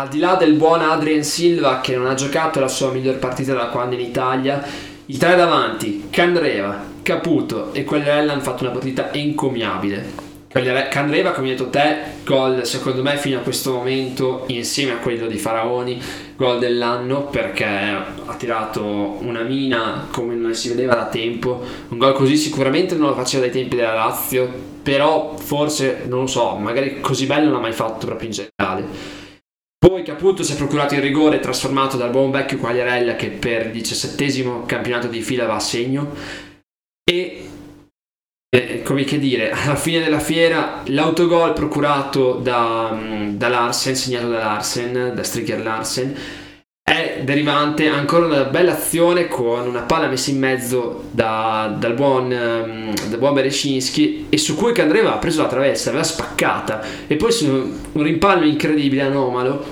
al di là del buon Adrien Silva che non ha giocato la sua miglior partita da quando in Italia, i tre davanti, Candreva, Caputo e Quagliarella hanno fatto una partita encomiabile. Candreva, come hai detto te, gol secondo me fino a questo momento insieme a quello di Faraoni gol dell'anno perché ha tirato una mina come non si vedeva da tempo un gol così sicuramente non lo faceva dai tempi della Lazio però forse non lo so magari così bello non l'ha mai fatto proprio in generale poi Caputo si è procurato il rigore trasformato dal buon vecchio Quagliarella che per il diciassettesimo campionato di fila va a segno. E eh, come che dire, alla fine della fiera l'autogol procurato da, mm, da Larsen, segnato da Larsen, da Stricker Larsen, è derivante ancora una bella azione con una palla messa in mezzo da, dal, buon, um, buon Berescinski e su cui Candreva ha preso la traversa, aveva spaccata. E poi su un rimpallo incredibile, anomalo,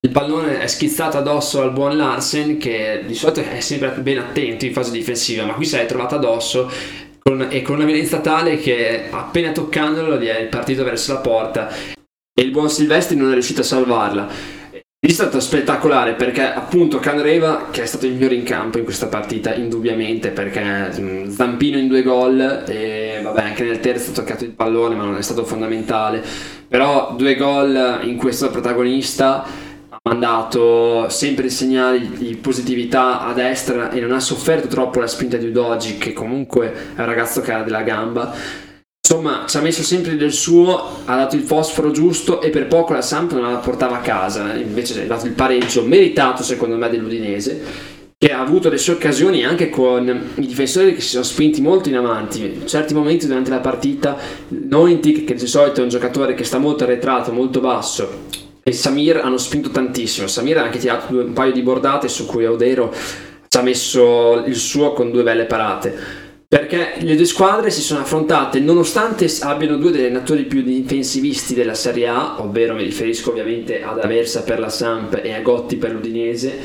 il pallone è schizzato addosso al buon Larsen che di solito è sempre ben attento in fase difensiva, ma qui si è trovato addosso con, e con una violenza tale che appena toccandolo gli è partito verso la porta. E il buon Silvestri non è riuscito a salvarla. È stato spettacolare perché appunto Canreva che è stato il migliore in campo in questa partita indubbiamente perché mm, Zampino in due gol e vabbè anche nel terzo ha toccato il pallone ma non è stato fondamentale. Però due gol in questo protagonista mandato sempre segnali di positività a destra e non ha sofferto troppo la spinta di Udogi che comunque è un ragazzo che ha della gamba insomma ci ha messo sempre del suo ha dato il fosforo giusto e per poco la Samp non la portava a casa invece ha dato il pareggio meritato secondo me dell'Udinese che ha avuto le sue occasioni anche con i difensori che si sono spinti molto in avanti in certi momenti durante la partita Nointic che di solito è un giocatore che sta molto arretrato molto basso e Samir hanno spinto tantissimo. Samir ha anche tirato un paio di bordate su cui Audero ci ha messo il suo con due belle parate. Perché le due squadre si sono affrontate nonostante abbiano due degli allenatori più difensivisti della Serie A, ovvero mi riferisco ovviamente ad Aversa per la Samp e a Gotti per l'Udinese,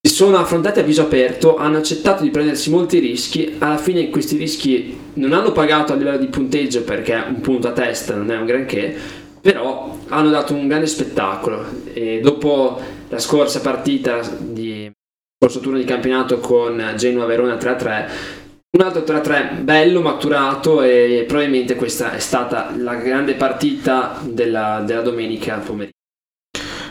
si sono affrontate a viso aperto, hanno accettato di prendersi molti rischi, alla fine questi rischi non hanno pagato a livello di punteggio perché un punto a testa non è un granché, però hanno dato un grande spettacolo. E dopo la scorsa partita di corso turno di campionato con Genoa Verona 3-3 un altro 3-3 bello, maturato e probabilmente questa è stata la grande partita della, della domenica pomeriggio.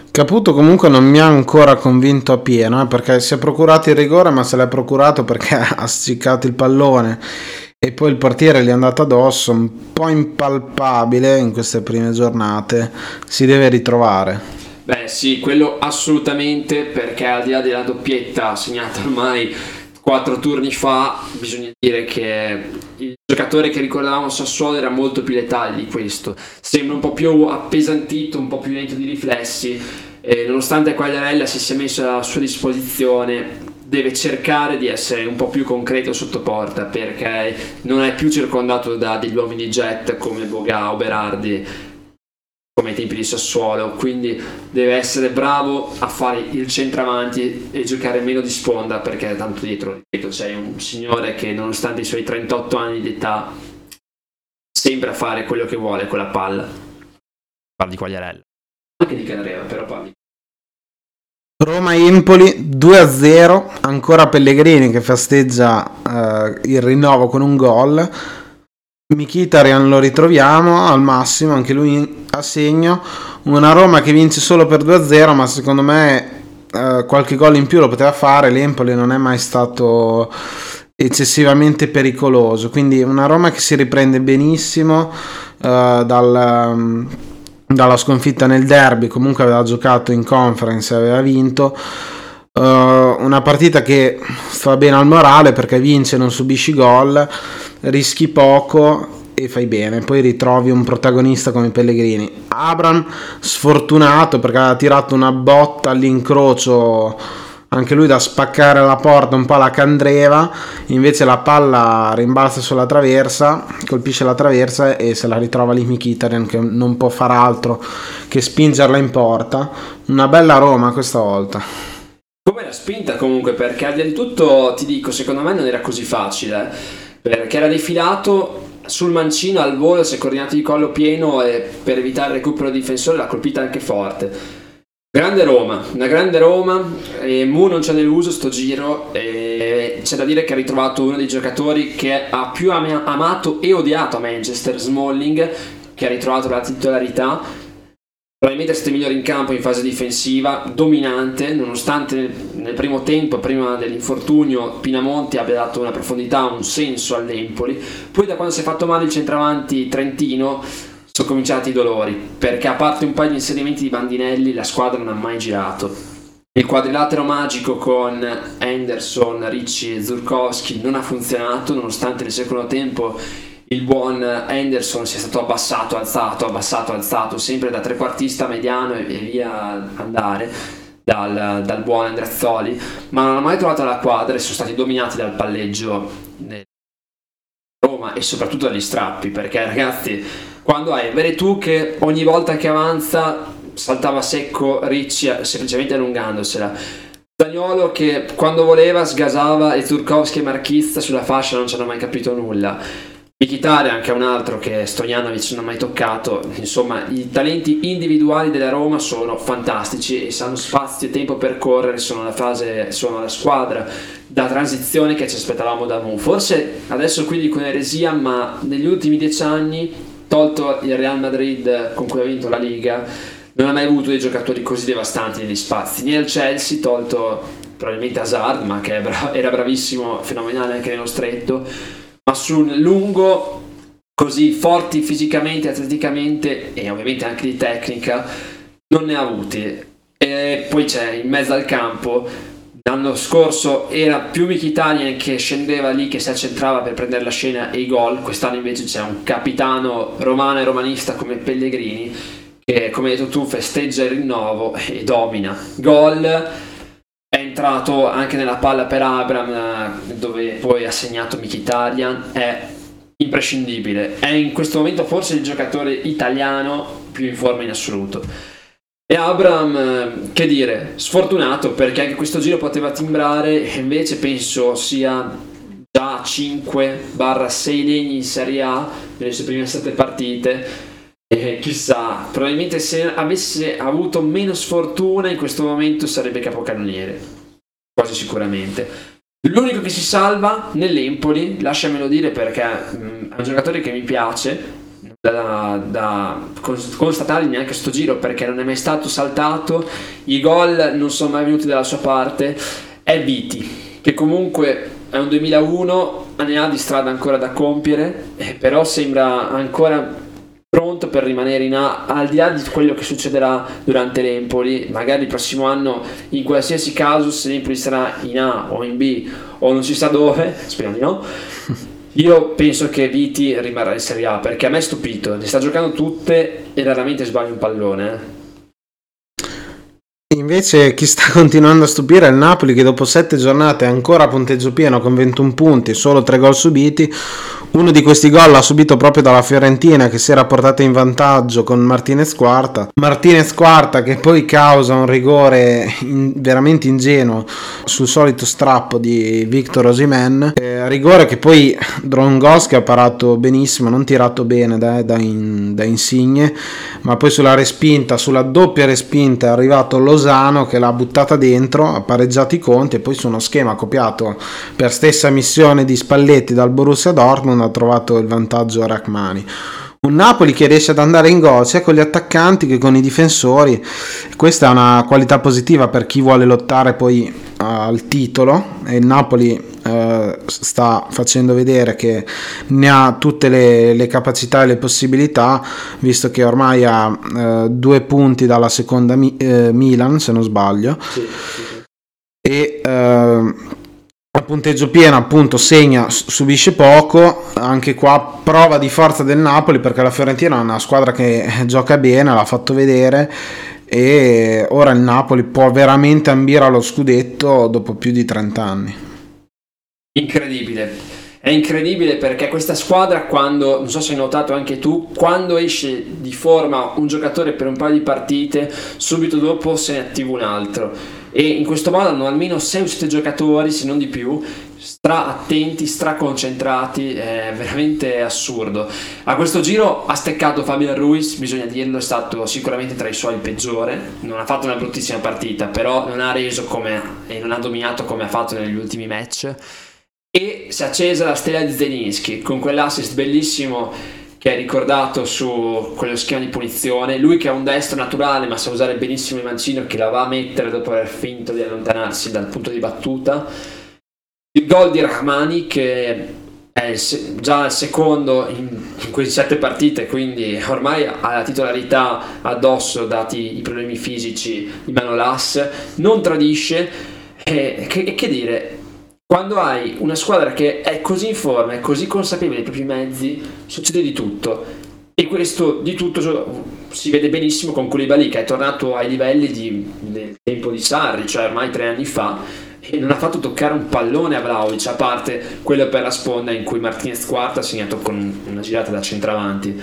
Caputo comunque non mi ha ancora convinto a pieno eh, perché si è procurato il rigore ma se l'è procurato perché <laughs> ha sticcato il pallone e poi il portiere gli è andato addosso, un po' impalpabile in queste prime giornate, si deve ritrovare. Beh sì, quello assolutamente perché al di là della doppietta segnata ormai quattro turni fa, bisogna dire che il giocatore che ricordavamo Sassuolo era molto più letale di questo. Sembra un po' più appesantito, un po' più lento di riflessi. E nonostante Quagliarella si sia messo a sua disposizione, deve cercare di essere un po' più concreto sotto porta perché non è più circondato da degli uomini jet come Boga o Berardi come ai tempi di Sassuolo. Quindi deve essere bravo a fare il centravanti e giocare meno di sponda perché tanto dietro c'è un signore che nonostante i suoi 38 anni di età sembra fare quello che vuole con la palla. Parli di Quagliarella. Anche di Canareva però parli. Roma-Empoli 2-0, ancora Pellegrini che festeggia eh, il rinnovo con un gol. Mkhitaryan lo ritroviamo al massimo, anche lui a segno. Una Roma che vince solo per 2-0, ma secondo me eh, qualche gol in più lo poteva fare. L'Empoli non è mai stato eccessivamente pericoloso, quindi una Roma che si riprende benissimo eh, dal dalla sconfitta nel derby, comunque aveva giocato in conference e aveva vinto. Uh, una partita che fa bene al morale perché vince, non subisci gol, rischi poco e fai bene. Poi ritrovi un protagonista come Pellegrini. Abram sfortunato perché aveva tirato una botta all'incrocio anche lui da spaccare la porta un po' alla Candreva, invece la palla rimbalza sulla traversa, colpisce la traversa e se la ritrova lì Mkhitaryan che non può far altro che spingerla in porta. Una bella Roma questa volta. Come era spinta comunque perché al di tutto ti dico, secondo me non era così facile, perché era defilato sul mancino al volo, si è coordinato di collo pieno e per evitare il recupero difensore l'ha colpita anche forte. Grande Roma, una grande Roma, e Mu non c'è nell'uso sto giro, e c'è da dire che ha ritrovato uno dei giocatori che ha più amato e odiato a Manchester, Smalling, che ha ritrovato la titolarità, probabilmente il migliore in campo in fase difensiva, dominante, nonostante nel primo tempo, prima dell'infortunio, Pinamonti abbia dato una profondità, un senso all'Empoli. Poi da quando si è fatto male il centravanti trentino sono cominciati i dolori, perché a parte un paio di inserimenti di Bandinelli la squadra non ha mai girato. Il quadrilatero magico con Anderson, Ricci e Zurkowski non ha funzionato, nonostante nel secondo tempo il buon Anderson sia stato abbassato, alzato, abbassato, alzato, sempre da trequartista mediano e via andare dal, dal buon Andrezzoli, ma non ha mai trovato la quadra e sono stati dominati dal palleggio Roma e soprattutto dagli strappi, perché ragazzi, quando hai Veretù che ogni volta che avanza saltava secco Ricci semplicemente allungandosela, Zagnolo che quando voleva sgasava e Turkowski e Marchizza sulla fascia non ci hanno mai capito nulla. Mkhitaryan anche un altro che Stojanovic non ha mai toccato. Insomma i talenti individuali della Roma sono fantastici e sanno spazio e tempo per correre sono la fase sono la squadra da transizione che ci aspettavamo da Mu forse adesso qui dico un'eresia ma negli ultimi dieci anni tolto il Real Madrid con cui ha vinto la Liga non ha mai avuto dei giocatori così devastanti negli spazi. Né il Chelsea tolto probabilmente Hazard ma che era bravissimo fenomenale anche nello stretto ma sul lungo così forti fisicamente, atleticamente e ovviamente anche di tecnica non ne ha avuti. E poi c'è in mezzo al campo. L'anno scorso era più Mkhitaryan che scendeva lì che si accentrava per prendere la scena e i gol. Quest'anno invece c'è un capitano romano e romanista come Pellegrini che come hai detto tu festeggia il rinnovo e domina. Gol entrato anche nella palla per Abram dove poi ha segnato Mkhitaryan è imprescindibile. È in questo momento forse il giocatore italiano più in forma in assoluto. E Abram che dire sfortunato perché anche questo giro poteva timbrare e invece penso sia già 5-6 legni in Serie A nelle sue prime 7 partite. E chissà, probabilmente se avesse avuto meno sfortuna in questo momento sarebbe capocannoniere, quasi sicuramente. L'unico che si salva nell'Empoli, lasciamelo dire perché mh, mm, è un giocatore che mi piace, da, da constatare neanche sto giro perché non è mai stato saltato, i gol non sono mai venuti dalla sua parte, è Viti, che comunque è un 2001, ne ha di strada ancora da compiere, eh, però sembra ancora pronto per rimanere in A al di là di quello che succederà durante l'Empoli magari il prossimo anno in qualsiasi caso se l'Empoli sarà in A o in B o non si sa dove <laughs> speriamo di no io penso che Viti rimarrà in Serie A perché a me è stupito ne sta giocando tutte e raramente sbaglia un pallone eh. Invece chi sta <laughs> continuando a stupire è il Napoli che dopo sette giornate è ancora a punteggio pieno con 21 punti, solo 3 gol subiti, uno di questi gol l'ha subito proprio dalla Fiorentina che si era portata in vantaggio con Martinez Quarta. Martinez Quarta che poi causa un rigore in, veramente ingenuo sul solito strappo di Victor Osimen. Eh, rigore che poi Drongoschi ha parato benissimo, non tirato bene da, da, in, da Insigne, ma poi sulla respinta, sulla doppia respinta è arrivato Losano che l'ha buttata dentro, ha pareggiato i conti e poi su uno schema copiato per stessa missione di Spalletti dal Borussia Dortmund non ha trovato il vantaggio a Rachmani. Un Napoli che riesce ad andare in gol sia con gli attaccanti che con i difensori. Questa è una qualità positiva per chi vuole lottare poi uh, al titolo. E il Napoli uh, sta facendo vedere che ne ha tutte le, le, capacità e le possibilità, visto che ormai ha uh, due punti dalla seconda Mi- Milan, se non sbaglio. Sì, sì. E a punteggio pieno appunto segna, subisce poco, anche qua prova di forza del Napoli perché la Fiorentina è una squadra che gioca bene, l'ha fatto vedere e ora il Napoli può veramente ambire allo scudetto dopo più di 30 anni. Incredibile. È incredibile perché questa squadra quando, non so se hai notato anche tu, quando esce di forma un giocatore per un paio di partite, subito dopo se ne attiva un altro e in questo modo hanno almeno 6 o 7 giocatori, se non di più, stra attenti, stra concentrati, è veramente assurdo. A questo giro ha steccato Fabian Ruiz, bisogna dirlo, è stato sicuramente tra i suoi peggiore, non ha fatto una bruttissima partita, però non ha reso come e non ha dominato come ha fatto negli ultimi match. E si è accesa la stella di Zelinski con quell'assist bellissimo che è ricordato su quello schema di punizione, lui che ha un destro naturale ma sa usare benissimo il mancino che la va a mettere dopo aver finto di allontanarsi dal punto di battuta, il gol di Rahmani che è già il secondo in, in queste sette partite, quindi ormai ha la titolarità addosso dati i problemi fisici di Manolas, non tradisce. E che, che dire, quando hai una squadra che è così in forma, è così consapevole dei propri mezzi, succede di tutto. E questo di tutto si vede benissimo con Koulibaly che è tornato ai livelli di, del tempo di Sarri, cioè ormai tre anni fa, e non ha fatto toccare un pallone a Vlaovic, a parte quello per la sponda in cui Martinez quarta ha segnato con una girata da centravanti.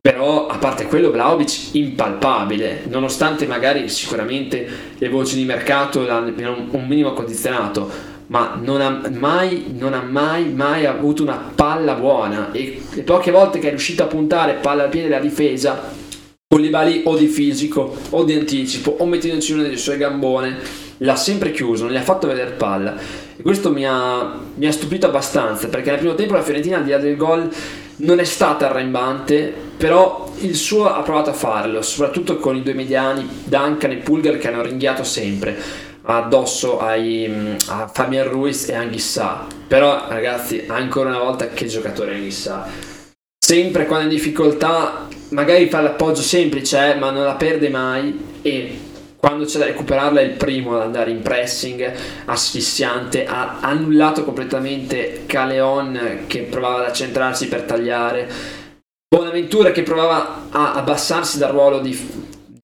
Però a parte quello Vlaovic impalpabile, nonostante magari sicuramente le voci di mercato abbiano un minimo condizionato, ma non ha mai, non ha mai, mai avuto una palla buona. E le poche volte che è riuscito a puntare palla al piede della difesa con i bali o di fisico o di anticipo o mettendoci una delle sue gambone l'ha sempre chiuso, non gli ha fatto vedere palla. E questo mi ha, mi ha stupito abbastanza perché nel primo tempo la Fiorentina al di là del gol non è stata arrembante però il suo ha provato a farlo soprattutto con i due mediani Duncan e Pulgar che hanno ringhiato sempre addosso ai, a Fabian Ruiz e Anghissà. Però, ragazzi, ancora una volta, che giocatore Anghissà. Sempre quando in difficoltà, magari fa l'appoggio semplice, eh, ma non la perde mai. E quando c'è da recuperarla è il primo ad andare in pressing asfissiante. Ha annullato completamente Caleon che provava ad accentrarsi per tagliare. Bonaventura che provava a abbassarsi dal ruolo di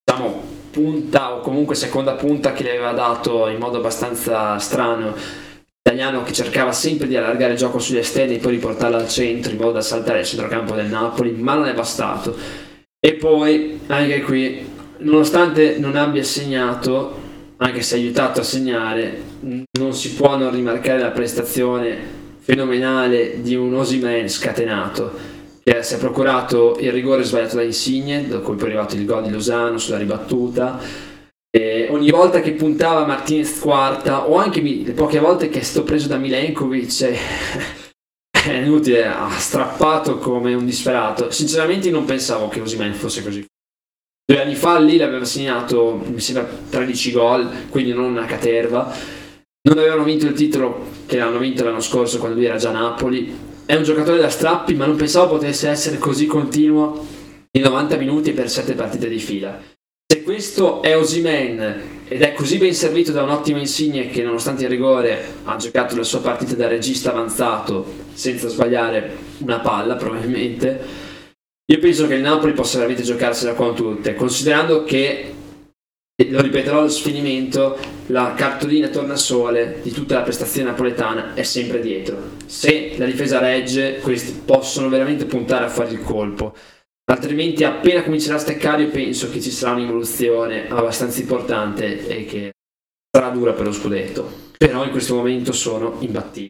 diciamo punta o comunque seconda punta che le aveva dato in modo abbastanza strano. Italiano che cercava sempre di allargare il gioco sugli esterni e poi riportarlo al centro in modo da saltare il centrocampo del Napoli ma non è bastato. E poi anche qui nonostante non abbia segnato anche se aiutato a segnare non si può non rimarcare la prestazione fenomenale di un Osimen scatenato che si è procurato il rigore sbagliato da Insigne, da è arrivato il gol di Lozano sulla ribattuta. E ogni volta che puntava Martinez quarta, o anche le poche volte che è stato preso da Milenkovic, <laughs> è inutile, ha strappato come un disperato. Sinceramente non pensavo che Osimen fosse così. Due anni fa lì l'aveva segnato, mi sembra, 13 gol, quindi non una caterva. Non avevano vinto il titolo che l'hanno vinto l'anno scorso quando lui era già a Napoli è un giocatore da strappi, ma non pensavo potesse essere così continuo in 90 minuti per 7 partite di fila. Se questo è Osimen ed è così ben servito da un ottimo Insigne che nonostante il rigore ha giocato la sua partita da regista avanzato senza sbagliare una palla probabilmente, io penso che il Napoli possa veramente giocarsela con tutte, considerando che lo ripeterò allo sfinimento, la cartolina tornasole di tutta la prestazione napoletana è sempre dietro. Se la difesa regge, questi possono veramente puntare a fare il colpo. Altrimenti, appena comincerà a steccare, io penso che ci sarà un'evoluzione abbastanza importante e che sarà dura per lo scudetto. Però in questo momento sono imbattibili.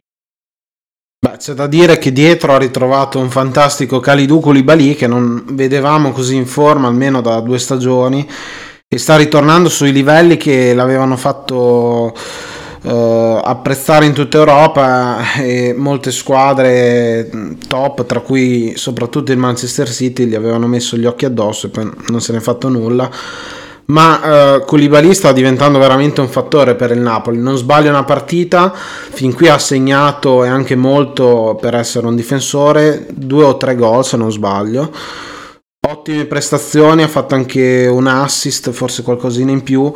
Beh, c'è da dire che dietro ha ritrovato un fantastico Kalidou Koulibaly che non vedevamo così in forma almeno da due stagioni e sta ritornando sui livelli che l'avevano fatto Uh, apprezzare in tutta Europa e molte squadre top, tra cui soprattutto il Manchester City, gli avevano messo gli occhi addosso e poi non se ne è fatto nulla. Ma uh, Koulibaly sta diventando veramente un fattore per il Napoli. Non sbaglia una partita, fin qui ha segnato e anche molto per essere un difensore, due o tre gol se non sbaglio ottime prestazioni, ha fatto anche un assist, forse qualcosina in più.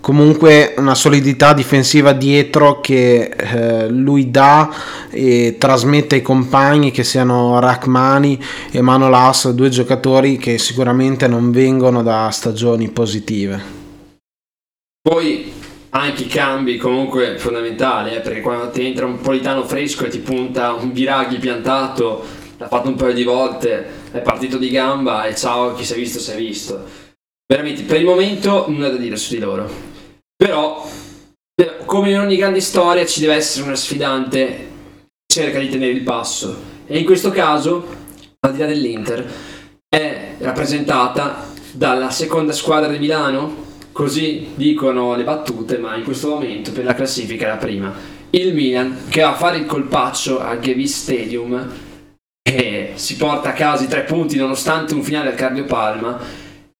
Comunque una solidità difensiva dietro che eh, lui dà e trasmette ai compagni che siano Rachmani e Manolas, due giocatori che sicuramente non vengono da stagioni positive. Poi anche i cambi comunque fondamentali, eh, perché quando ti entra un politano fresco e ti punta un Biraghi piantato l'ha fatto un paio di volte, è partito di gamba e ciao, chi si è visto si è visto. Veramente, per il momento nulla da dire su di loro. Però, come in ogni grande storia, ci deve essere una sfidante che cerca di tenere il passo. E in questo caso, al di là dell'Inter, è rappresentata dalla seconda squadra di Milano, così dicono le battute, ma in questo momento per la classifica è la prima. Il Milan che va a fare il colpaccio al Gevis Stadium si porta a casa i tre punti nonostante un finale al cardiopalma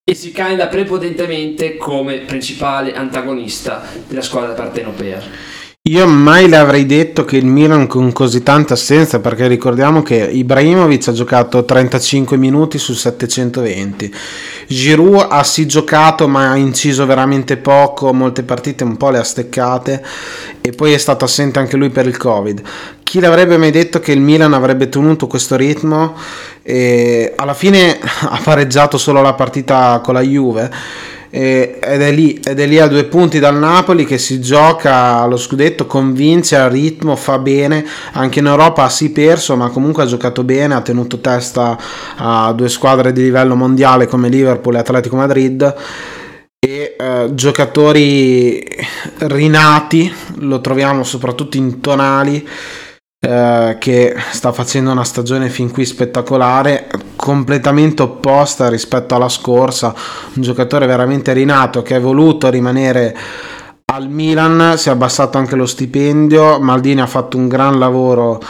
e si candida prepotentemente come principale antagonista della squadra partenopea. Io mai le avrei detto che il Milan con così tanta assenza, perché ricordiamo che Ibrahimovic ha giocato 35 minuti su 720, Giroud ha sì giocato ma ha inciso veramente poco, molte partite un po' le ha steccate e poi è stato assente anche lui per il Covid. Chi l'avrebbe mai detto che il Milan avrebbe tenuto questo ritmo? E alla fine <laughs> ha pareggiato solo la partita con la Juve ed è, lì, ed è lì a due punti dal Napoli che si gioca allo scudetto, convince al ritmo, fa bene, anche in Europa ha sì perso ma comunque ha giocato bene, ha tenuto testa a due squadre di livello mondiale come Liverpool e Atletico Madrid. E eh, giocatori rinati, lo troviamo soprattutto in tonali eh, che sta facendo una stagione fin qui spettacolare, completamente opposta rispetto alla scorsa, un giocatore veramente rinato che ha voluto rimanere al Milan, si è abbassato anche lo stipendio, Maldini ha fatto un gran lavoro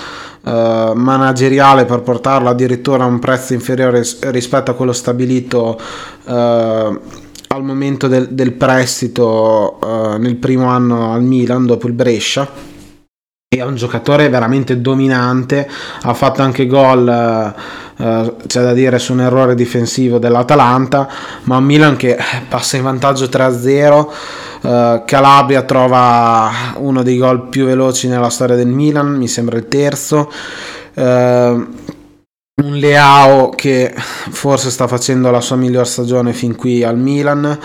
eh, manageriale per portarlo addirittura a un prezzo inferiore rispetto a quello stabilito eh, al momento del, del prestito eh, nel primo anno al Milan dopo il Brescia è un giocatore veramente dominante, ha fatto anche gol, eh, c'è da dire, su un errore difensivo dell'Atalanta, ma Milan che passa in vantaggio 3-0, eh, Calabria trova uno dei gol più veloci nella storia del Milan, mi sembra il terzo. Eh, un Leao che forse sta facendo la sua miglior stagione fin qui al Milan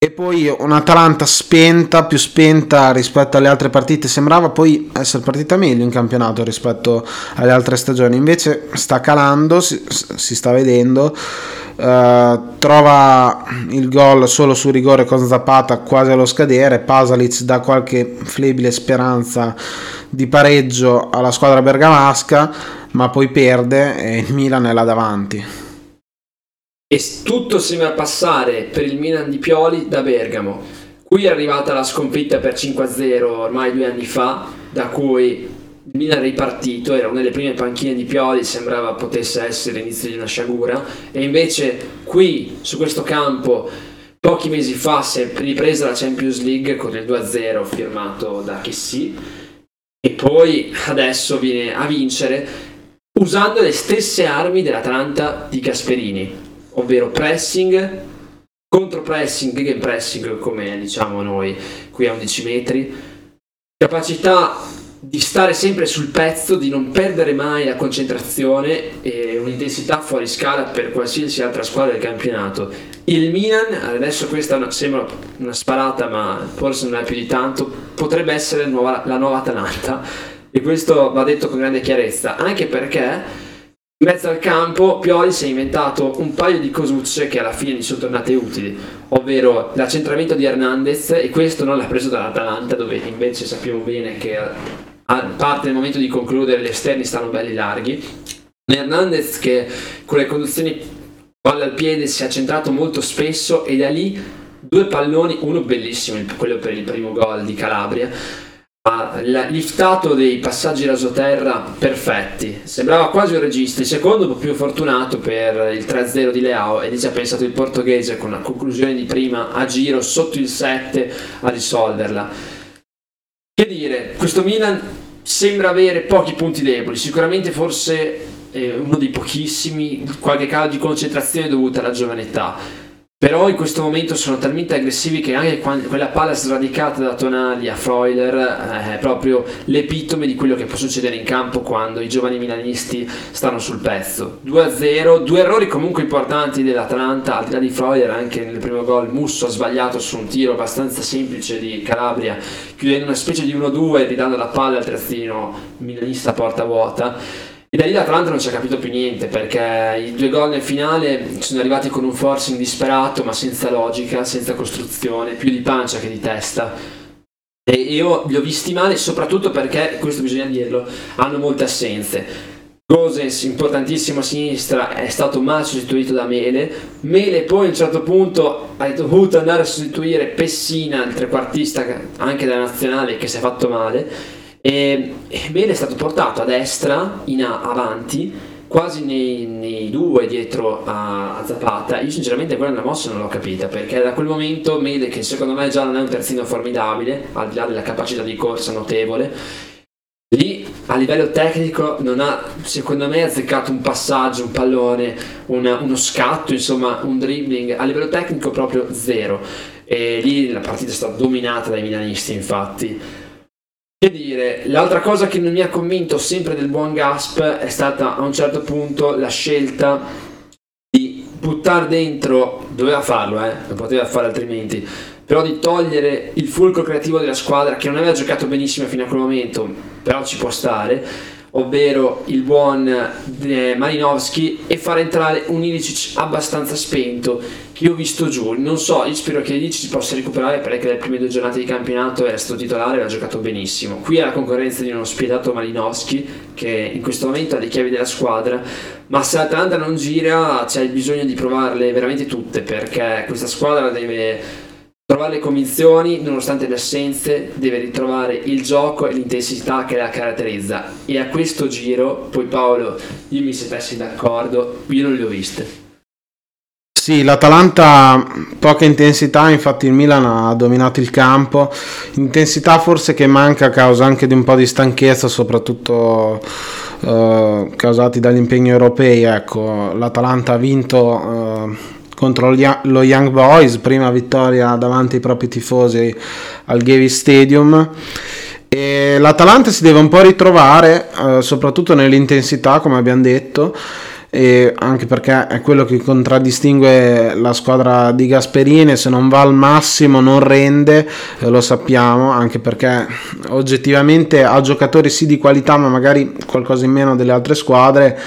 e poi un'Atalanta spenta, più spenta rispetto alle altre partite, sembrava poi essere partita meglio in campionato rispetto alle altre stagioni, invece sta calando, si, si sta vedendo, uh, trova il gol solo su rigore con Zapata quasi allo scadere, Pasalic dà qualche flebile speranza di pareggio alla squadra bergamasca, ma poi perde e il Milan è là davanti e tutto sembra passare per il Milan di Pioli da Bergamo. Qui è arrivata la sconfitta per 5-0 ormai due anni fa, da cui il Milan è ripartito, era una delle prime panchine di Pioli, sembrava potesse essere l'inizio di una sciagura, e invece qui, su questo campo, pochi mesi fa si è ripresa la Champions League con il 2-0 firmato da Chessy, e poi adesso viene a vincere usando le stesse armi dell'Atalanta di Gasperini ovvero pressing, contro pressing, game pressing come diciamo noi qui a 11 metri, capacità di stare sempre sul pezzo, di non perdere mai la concentrazione e un'intensità fuori scala per qualsiasi altra squadra del campionato. Il Milan, adesso questa sembra una sparata ma forse non è più di tanto, potrebbe essere nuova, la nuova Atalanta e questo va detto con grande chiarezza, anche perché in mezzo al campo Pioli si è inventato un paio di cosucce che alla fine gli sono tornate utili, ovvero l'accentramento di Hernandez e questo non l'ha preso dall'Atalanta dove invece sappiamo bene che a parte nel momento di concludere gli esterni stanno belli larghi. Hernandez che con le conduzioni palla al piede si è centrato molto spesso e da lì due palloni, uno bellissimo, quello per il primo gol di Calabria, liftato dei passaggi rasoterra perfetti. Sembrava quasi un regista. Il secondo un po' più fortunato per il 3-0 di Leao e lì ci ha pensato il portoghese con la conclusione di prima a giro sotto il 7 a risolverla. Che dire, questo Milan sembra avere pochi punti deboli, sicuramente forse eh, uno dei pochissimi, qualche calo di concentrazione dovuta alla giovane età però in questo momento sono talmente aggressivi che anche quella palla sradicata da Tonali a Freuler eh, è proprio l'epitome di quello che può succedere in campo quando i giovani milanisti stanno sul pezzo. 2-0, due errori comunque importanti dell'Atalanta, al di là di Freuler anche nel primo gol Musso ha sbagliato su un tiro abbastanza semplice di Calabria, chiudendo una specie di 1-2 ridando la palla al terzino milanista a porta vuota e da lì l'Atalanta non ci ha capito più niente perché i due gol nel finale sono arrivati con un forcing disperato ma senza logica, senza costruzione, più di pancia che di testa. E io li ho visti male soprattutto perché, questo bisogna dirlo, hanno molte assenze. Goses, importantissimo a sinistra, è stato mal sostituito da Mele. Mele poi a un certo punto ha dovuto andare a sostituire Pessina, il trequartista anche della nazionale che si è fatto male e, Bale è stato portato a destra, in a, avanti, quasi nei, nei due dietro a, a, Zapata, io sinceramente quella la mossa non l'ho capita perché da quel momento Mede che secondo me già non è un terzino formidabile, al di là della capacità di corsa notevole, lì a livello tecnico non ha secondo me azzeccato un passaggio, un pallone, una, uno scatto, insomma un dribbling, a livello tecnico proprio zero. E lì la partita è stata dominata dai milanisti infatti che dire, l'altra cosa che non mi ha convinto sempre del buon Gasp è stata a un certo punto la scelta di buttare dentro, doveva farlo, eh, non poteva fare altrimenti, però di togliere il fulcro creativo della squadra che non aveva giocato benissimo fino a quel momento, però ci può stare, ovvero il buon eh, Malinowski e far entrare un Ilicic abbastanza spento che io ho visto giù. Non so, io spero che Ilicic possa recuperare perché le prime due giornate di campionato era stato titolare e ha giocato benissimo. Qui ha la concorrenza di uno spietato Malinowski che in questo momento ha le chiavi della squadra, ma se l'Atalanta non gira c'è il bisogno di provarle veramente tutte perché questa squadra deve trovare le convinzioni nonostante le assenze, deve ritrovare il gioco e l'intensità che la caratterizza. E a questo giro, poi Paolo, dimmi se te sei d'accordo, io non le ho viste. Sì, l'Atalanta poca intensità, infatti il Milan ha dominato il campo, intensità forse che manca a causa anche di un po' di stanchezza, soprattutto eh, causati dagli impegni europei. Ecco, L'Atalanta ha vinto eh, contro lo Young Boys, prima vittoria davanti ai propri tifosi al Gavi Stadium. E L'Atalanta si deve un po' ritrovare, eh, soprattutto nell'intensità, come abbiamo detto, anche perché è quello che contraddistingue la squadra di Gasperini se non va al massimo non rende eh, lo sappiamo anche perché oggettivamente ha giocatori sì di qualità ma magari qualcosa in meno delle altre squadre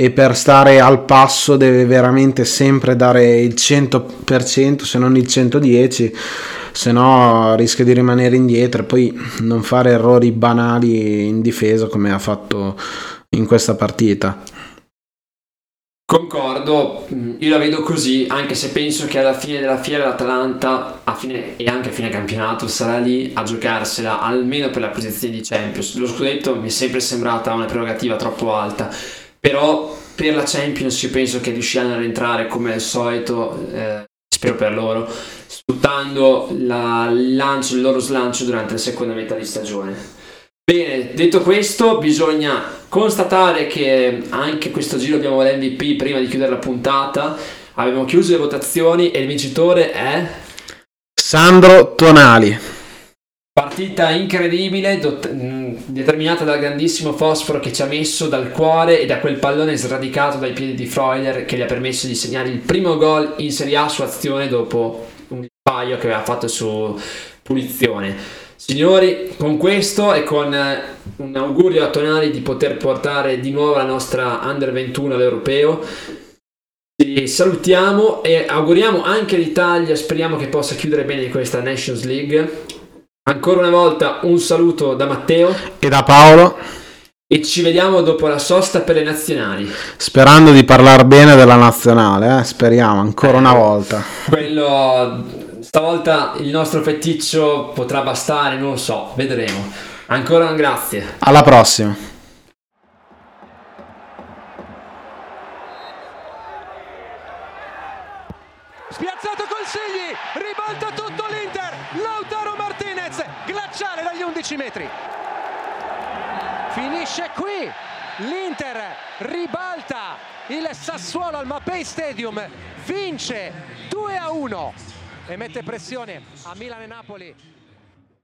e per stare al passo deve veramente sempre dare il 100% se non il 110% se no rischia di rimanere indietro e poi non fare errori banali in difesa come ha fatto in questa partita. Concordo, io la vedo così, anche se penso che alla fine della fiera l'Atalanta fine, e anche a fine campionato sarà lì a giocarsela almeno per la posizione di Champions. Lo scudetto mi è sempre sembrata una prerogativa troppo alta però per la Champions io penso che riusciranno a rientrare come al solito, eh, spero per loro, sfruttando la, il, lancio, il loro slancio durante la seconda metà di stagione. Bene, detto questo, bisogna constatare che anche questo giro abbiamo l'MVP prima di chiudere la puntata. Abbiamo chiuso le votazioni e il vincitore è Sandro Tonali. Partita incredibile, dot- determinata dal grandissimo fosforo che ci ha messo dal cuore e da quel pallone sradicato dai piedi di Freuler che gli ha permesso di segnare il primo gol in Serie A su azione dopo un paio che aveva fatto su punizione. Signori, con questo e con eh, un augurio a Tonali di poter portare di nuovo la nostra Under 21 all'Europeo, ci salutiamo e auguriamo anche l'Italia, speriamo che possa chiudere bene questa Nations League Ancora una volta un saluto da Matteo e da Paolo. E ci vediamo dopo la sosta per le nazionali. Sperando di parlare bene della nazionale, eh? speriamo ancora una volta. Quello stavolta il nostro feticcio potrà bastare, non lo so, vedremo. Ancora un grazie. Alla prossima. Spiazzato col Sigli, ribalta tutto l'Inter, Lautaro Martinez, dagli 11 metri. Finisce qui, l'Inter ribalta il Sassuolo al Mapei Stadium, vince 2 a 1 e mette pressione a Milan e Napoli.